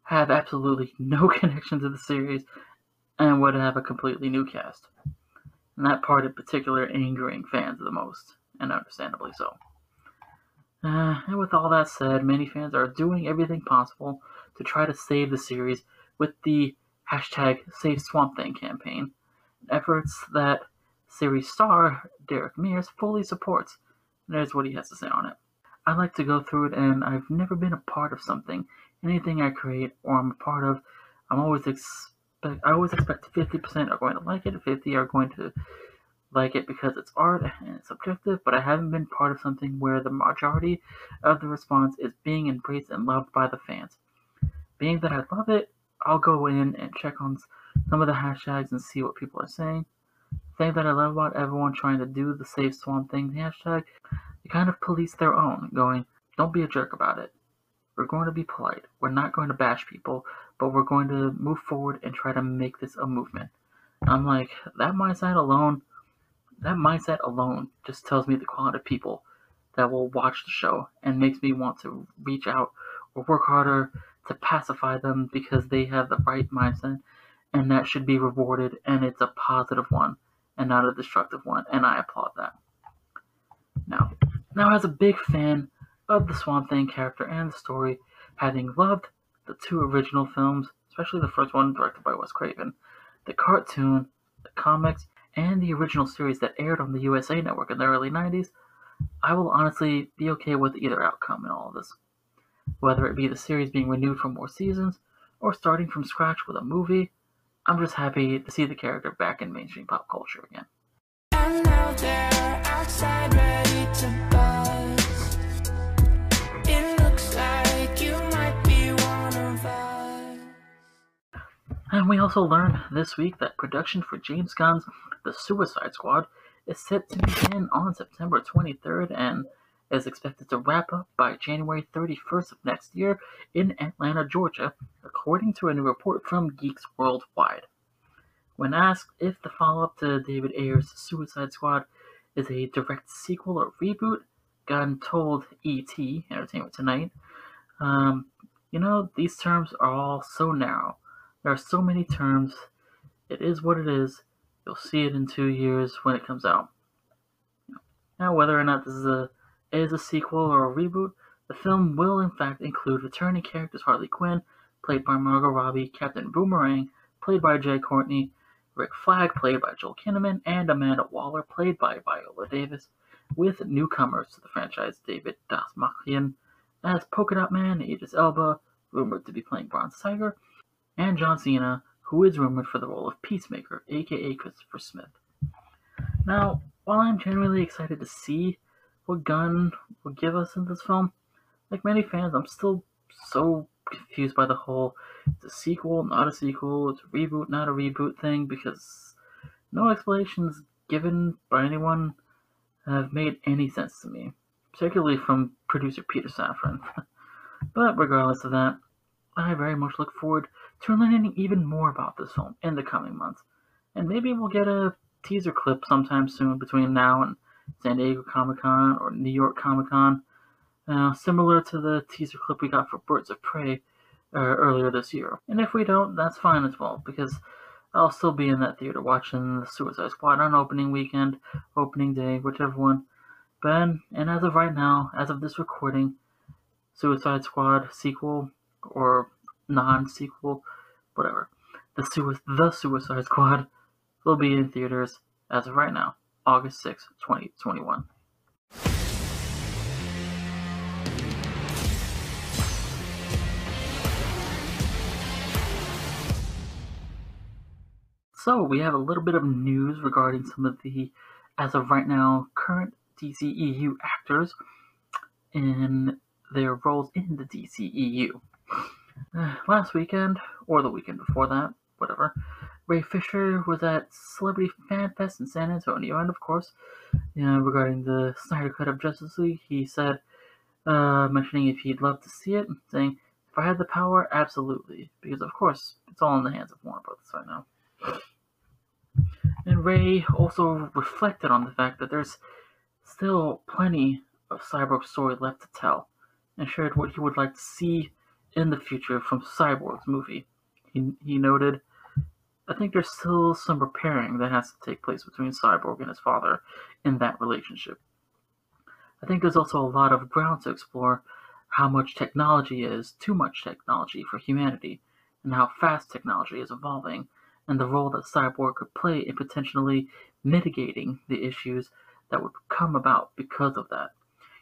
have absolutely no connection to the series and would have a completely new cast. And that part in particular angering fans the most, and understandably so. Uh, and with all that said, many fans are doing everything possible to try to save the series with the hashtag Save Swamp Thing campaign, efforts that series star Derek Mears fully supports. There's what he has to say on it. I like to go through it, and I've never been a part of something, anything I create or I'm a part of. I'm always ex- but I always expect 50% are going to like it, 50 are going to like it because it's art and it's subjective, but I haven't been part of something where the majority of the response is being embraced and loved by the fans. Being that I love it, I'll go in and check on some of the hashtags and see what people are saying. The thing that I love about everyone trying to do the Save Swamp Thing hashtag, they kind of police their own, going, don't be a jerk about it. We're going to be polite. We're not going to bash people, but we're going to move forward and try to make this a movement. I'm like, that mindset alone, that mindset alone just tells me the quality of people that will watch the show and makes me want to reach out or work harder to pacify them because they have the right mindset and that should be rewarded and it's a positive one and not a destructive one and I applaud that. Now, now as a big fan of the Swamp Thing character and the story, having loved the two original films, especially the first one directed by Wes Craven, the cartoon, the comics, and the original series that aired on the USA Network in the early 90s, I will honestly be okay with either outcome in all of this. Whether it be the series being renewed for more seasons, or starting from scratch with a movie, I'm just happy to see the character back in mainstream pop culture again. And we also learned this week that production for James Gunn's The Suicide Squad is set to begin on September 23rd and is expected to wrap up by January 31st of next year in Atlanta, Georgia, according to a new report from Geeks Worldwide. When asked if the follow up to David Ayer's Suicide Squad is a direct sequel or reboot, Gunn told ET, Entertainment Tonight, um, you know, these terms are all so narrow. There are so many terms. It is what it is. You'll see it in two years when it comes out. Now, whether or not this is a is a sequel or a reboot, the film will in fact include returning characters Harley Quinn, played by Margot Robbie, Captain Boomerang, played by Jai Courtney, Rick Flag, played by Joel Kinnaman, and Amanda Waller, played by Viola Davis, with newcomers to the franchise David Dastmalchian as Polka Dot Man, Idris Elba, rumored to be playing Bronze Tiger, and John Cena, who is rumored for the role of Peacemaker, aka Christopher Smith. Now, while I'm genuinely excited to see what Gunn will give us in this film, like many fans, I'm still so confused by the whole it's a sequel, not a sequel, it's a reboot, not a reboot thing because no explanations given by anyone have made any sense to me, particularly from producer Peter Safran. but regardless of that, I very much look forward to learning even more about this film in the coming months. And maybe we'll get a teaser clip sometime soon between now and San Diego Comic Con or New York Comic Con, uh, similar to the teaser clip we got for Birds of Prey uh, earlier this year. And if we don't, that's fine as well, because I'll still be in that theater watching the Suicide Squad on opening weekend, opening day, whichever one. But, and as of right now, as of this recording, Suicide Squad sequel or non-sequel, whatever, the, Sui- the Suicide Squad will be in theaters as of right now, August 6, 2021. So we have a little bit of news regarding some of the, as of right now, current DCEU actors in their roles in the DCEU. Last weekend, or the weekend before that, whatever, Ray Fisher was at Celebrity Fan Fest in San Antonio, and of course, you know, regarding the Snyder Cut of Justice League, he said, uh, mentioning if he'd love to see it, saying, if I had the power, absolutely, because of course, it's all in the hands of Warner Brothers right now. And Ray also reflected on the fact that there's still plenty of Cyborg's story left to tell, and shared what he would like to see in the future from Cyborg's movie. He, he noted, I think there's still some repairing that has to take place between Cyborg and his father in that relationship. I think there's also a lot of ground to explore how much technology is too much technology for humanity, and how fast technology is evolving, and the role that Cyborg could play in potentially mitigating the issues that would come about because of that.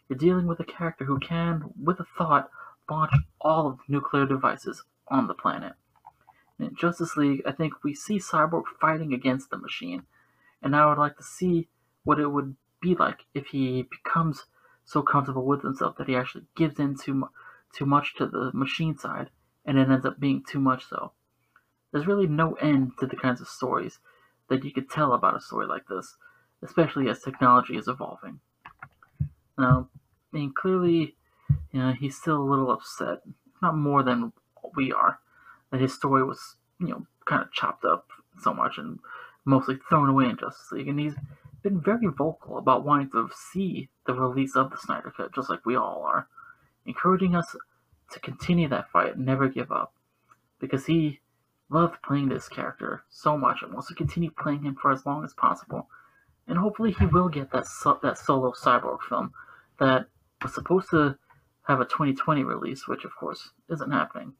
You're dealing with a character who can, with a thought, launch all of the nuclear devices on the planet. In Justice League, I think we see Cyborg fighting against the machine, and I would like to see what it would be like if he becomes so comfortable with himself that he actually gives in too, too much to the machine side, and it ends up being too much so. There's really no end to the kinds of stories that you could tell about a story like this, especially as technology is evolving. Now, I mean, clearly, you know, he's still a little upset, not more than we are, that his story was, you know, kind of chopped up so much and mostly thrown away in Justice League. And he's been very vocal about wanting to see the release of the Snyder Cut, just like we all are, encouraging us to continue that fight and never give up. Because he loved playing this character so much and wants to continue playing him for as long as possible. And hopefully he will get that so- that solo cyborg film that was supposed to have a 2020 release, which of course isn't happening.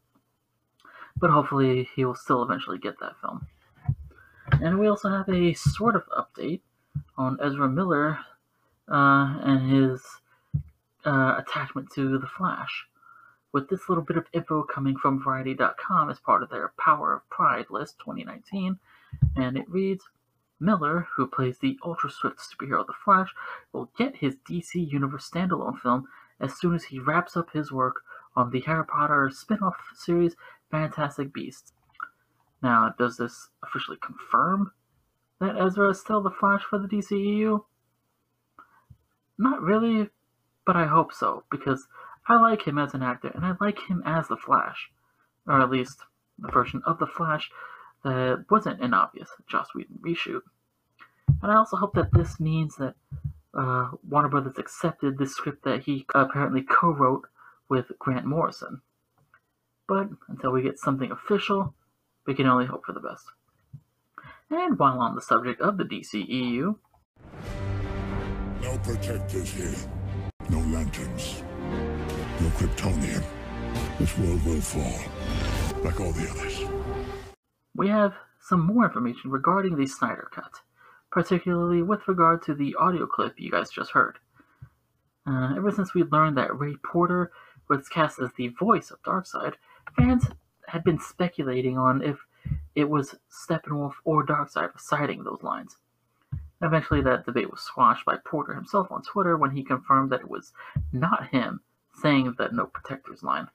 But hopefully he will still eventually get that film. And we also have a sort of update on Ezra Miller uh, and his uh, attachment to The Flash with this little bit of info coming from Variety.com as part of their Power of Pride list 2019. And it reads Miller, who plays the ultra swift superhero The Flash, will get his DC Universe standalone film as soon as he wraps up his work on the Harry Potter spin off series Fantastic Beasts. Now, does this officially confirm that Ezra is still the Flash for the DCEU? Not really, but I hope so, because I like him as an actor, and I like him as the Flash, or at least the version of the Flash that wasn't an obvious Joss Whedon reshoot. And I also hope that this means that uh, Warner Brothers accepted this script that he apparently co-wrote with Grant Morrison. But until we get something official, we can only hope for the best. And while on the subject of the DCEU, No protectors here. No lanterns. No Kryptonian. This world will fall. Like all the others. we have some more information regarding the Snyder Cut, particularly with regard to the audio clip you guys just heard. Uh, ever since we learned that Ray Porter was cast as the voice of Darkseid, fans had been speculating on if it was Steppenwolf or Darkseid reciting those lines. Eventually, that debate was squashed by Porter himself on Twitter when he confirmed that it was not him saying that no protectors line.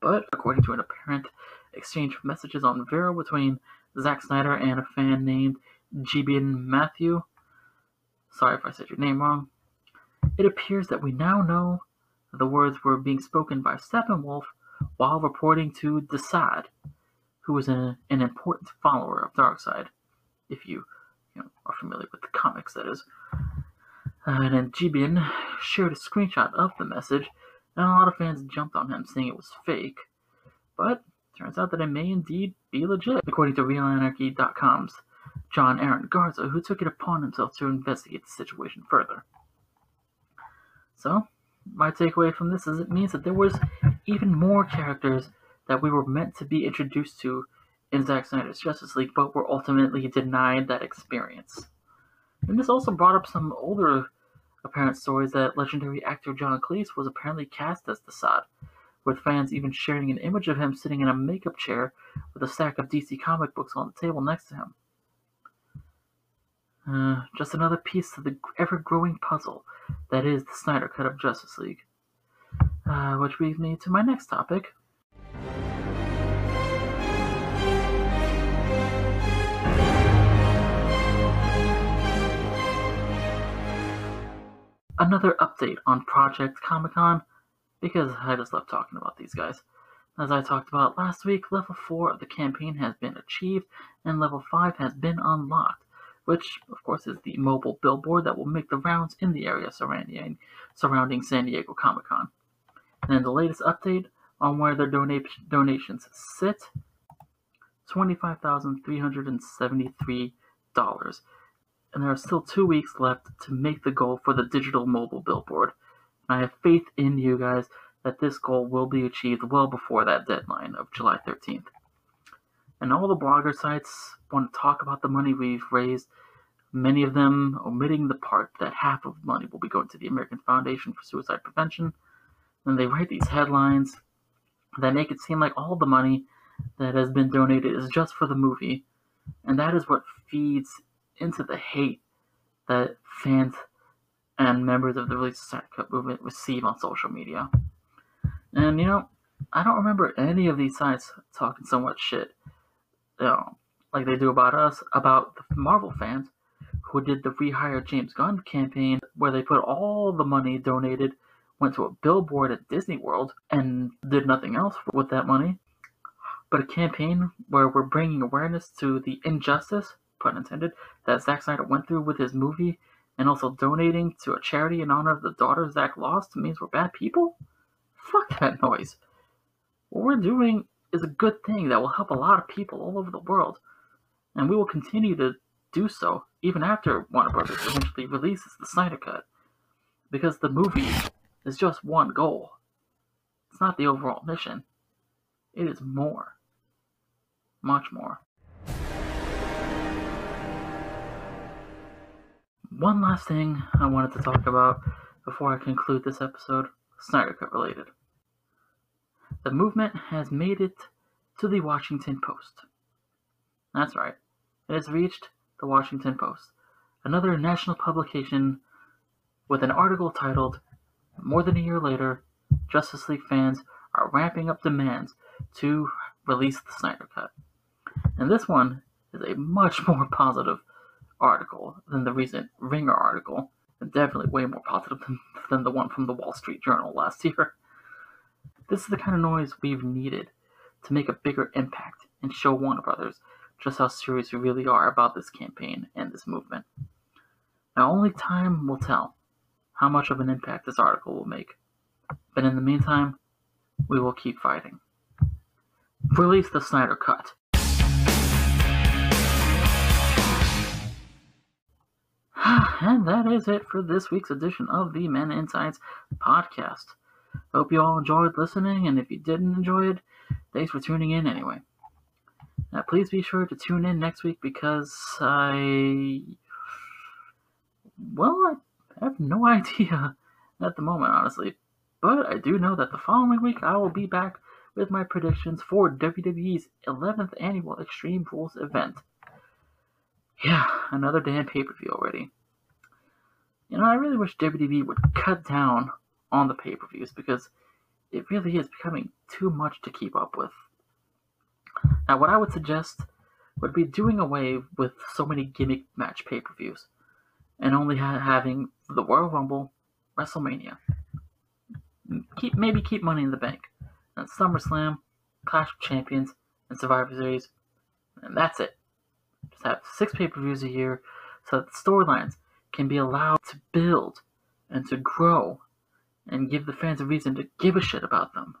But according to an apparent exchange of messages on Vero between Zack Snyder and a fan named Gibeon Matthew, sorry if I said your name wrong, it appears that we now know the words were being spoken by Steppenwolf while reporting to Desaad, who was an, an important follower of Darkseid, if you, you know, are familiar with the comics, that is. Uh, and then Gibeon shared a screenshot of the message, and a lot of fans jumped on him saying it was fake. But turns out that it may indeed be legit, according to RealAnarchy.com's John Aaron Garza, who took it upon himself to investigate the situation further. So, my takeaway from this is it means that there was even more characters that we were meant to be introduced to in Zack Snyder's Justice League, but were ultimately denied that experience. And this also brought up some older apparent stories that legendary actor John Cleese was apparently cast as Desaad, with fans even sharing an image of him sitting in a makeup chair with a stack of DC comic books on the table next to him. Uh, just another piece to the ever growing puzzle that is the Snyder Cut of Justice League. Uh, which brings me to my next topic. Another update on Project Comic Con because I just love talking about these guys. As I talked about last week, level 4 of the campaign has been achieved and level 5 has been unlocked which of course is the mobile billboard that will make the rounds in the area surrounding, surrounding San Diego Comic Con. And the latest update on where their donation, donations sit $25,373. And there are still two weeks left to make the goal for the digital mobile billboard. And I have faith in you guys that this goal will be achieved well before that deadline of July 13th. And all the blogger sites want to talk about the money we've raised, many of them omitting the part that half of the money will be going to the American Foundation for Suicide Prevention. And they write these headlines that make it seem like all the money that has been donated is just for the movie. And that is what feeds into the hate that fans and members of the Release the Snyder Cut movement receive on social media. And you know, I don't remember any of these sites talking so much shit. You know, like they do about us, about the Marvel fans who did the Rehire James Gunn campaign, where they put all the money donated went to a billboard at Disney World and did nothing else with that money. But a campaign where we're bringing awareness to the injustice, pun intended, that Zack Snyder went through with his movie and also donating to a charity in honor of the daughter Zack lost means we're bad people? Fuck that noise. What we're doing is a good thing that will help a lot of people all over the world and we will continue to do so even after Warner Brothers eventually releases the Snyder Cut, because the movie is just one goal. It's not the overall mission. It is more. Much more. One last thing I wanted to talk about before I conclude this episode, Snyder Cut related. The movement has made it to the Washington Post. That's right. It has reached the Washington Post, another national publication with an article titled More Than a Year Later, Justice League fans are ramping up demands to release the Snyder Cut. And this one is a much more positive article than the recent Ringer article, and definitely way more positive than, than the one from the Wall Street Journal last year. This is the kind of noise we've needed to make a bigger impact and show Warner Brothers just how serious we really are about this campaign and this movement. Now, only time will tell how much of an impact this article will make. But in the meantime, we will keep fighting. Release the Snyder Cut. And that is it for this week's edition of the Men in Tights podcast. Hope you all enjoyed listening, and if you didn't enjoy it, thanks for tuning in anyway. Now, please be sure to tune in next week because I. Well, I have no idea at the moment, honestly. But I do know that the following week I will be back with my predictions for WWE's 11th annual Extreme Rules event. Yeah, another damn pay per view already. You know, I really wish WWE would cut down on the pay per views because it really is becoming too much to keep up with. Now, what I would suggest would be doing away with so many gimmick match pay per views and only ha- having the Royal Rumble, WrestleMania. Keep maybe keep Money in the Bank, then SummerSlam, Clash of Champions, and Survivor Series, and that's it. Just have six pay per views a year so that storylines can be allowed to build and to grow and give the fans a reason to give a shit about them.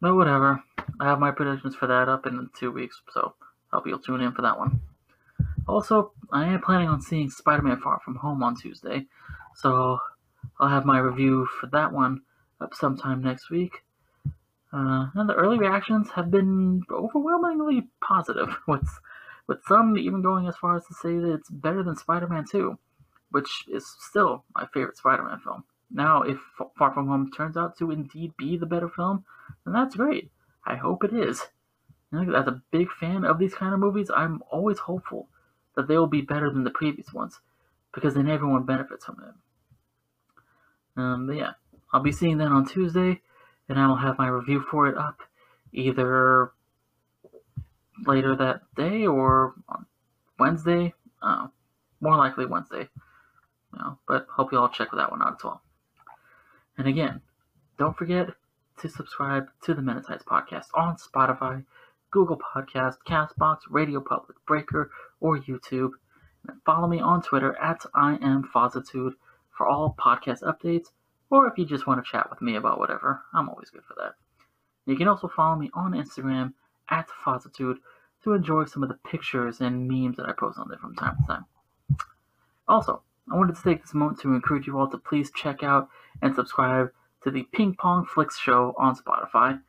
But whatever. I have my predictions for that up in two weeks, so I hope you'll tune in for that one. Also, I am planning on seeing Spider Man Far From Home on Tuesday, so I'll have my review for that one up sometime next week. Uh, and the early reactions have been overwhelmingly positive, with, with some even going as far as to say that it's better than Spider Man 2, which is still my favorite Spider Man film. Now, if Far From Home turns out to indeed be the better film, then that's great. I hope it is. as a big fan of these kind of movies, I'm always hopeful that they will be better than the previous ones, because then everyone benefits from it. Um, but yeah, I'll be seeing that on Tuesday, and I will have my review for it up either later that day or on Wednesday. Uh, more likely Wednesday. You know, but hope you all check that one out as well. And again, don't forget to subscribe to the Men in Tights podcast on Spotify, Google Podcast, Castbox, Radio Public, Breaker, or YouTube. And follow me on Twitter at I am Fozitude for all podcast updates, or if you just want to chat with me about whatever, I'm always good for that. You can also follow me on Instagram at Fozitude to enjoy some of the pictures and memes that I post on there from time to time. Also, I wanted to take this moment to encourage you all to please check out and subscribe to the Ping Pong Flicks show on Spotify.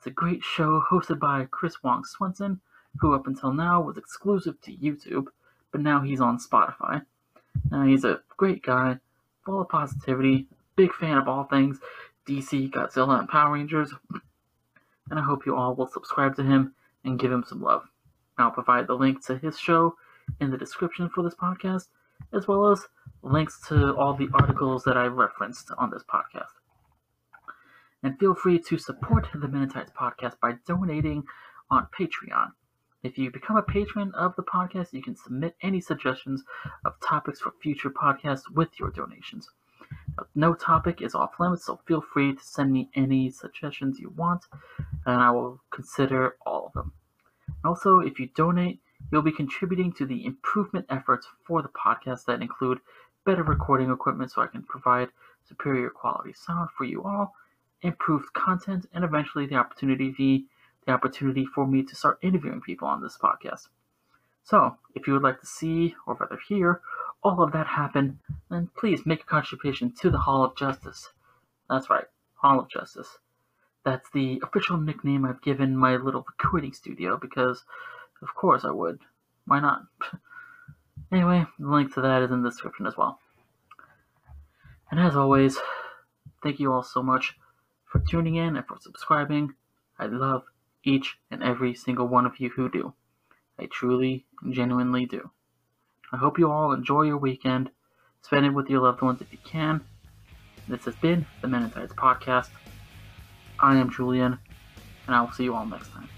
It's a great show hosted by Chris Wong Swenson, who up until now was exclusive to YouTube, but now he's on Spotify. Now he's a great guy, full of positivity, big fan of all things DC, Godzilla, and Power Rangers, and I hope you all will subscribe to him and give him some love. I'll provide the link to his show in the description for this podcast, as well as links to all the articles that I referenced on this podcast. And feel free to support the Men in Tights podcast by donating on Patreon. If you become a patron of the podcast, you can submit any suggestions of topics for future podcasts with your donations. No topic is off limits, so feel free to send me any suggestions you want, and I will consider all of them. Also, if you donate, you'll be contributing to the improvement efforts for the podcast that include better recording equipment so I can provide superior quality sound for you all, improved content, and eventually the opportunity the opportunity for me to start interviewing people on this podcast. So, if you would like to see or rather hear all of that happen, then please make a contribution to the Hall of Justice. That's right, Hall of Justice. That's the official nickname I've given my little recording studio because, of course, I would. Why not? Anyway, the link to that is in the description as well. And as always, thank you all so much for tuning in and for subscribing. I love each and every single one of you who do. I truly genuinely do. I hope you all enjoy your weekend. Spend it with your loved ones if you can. This has been the Men in Tights Podcast. I am Julian, and I will see you all next time.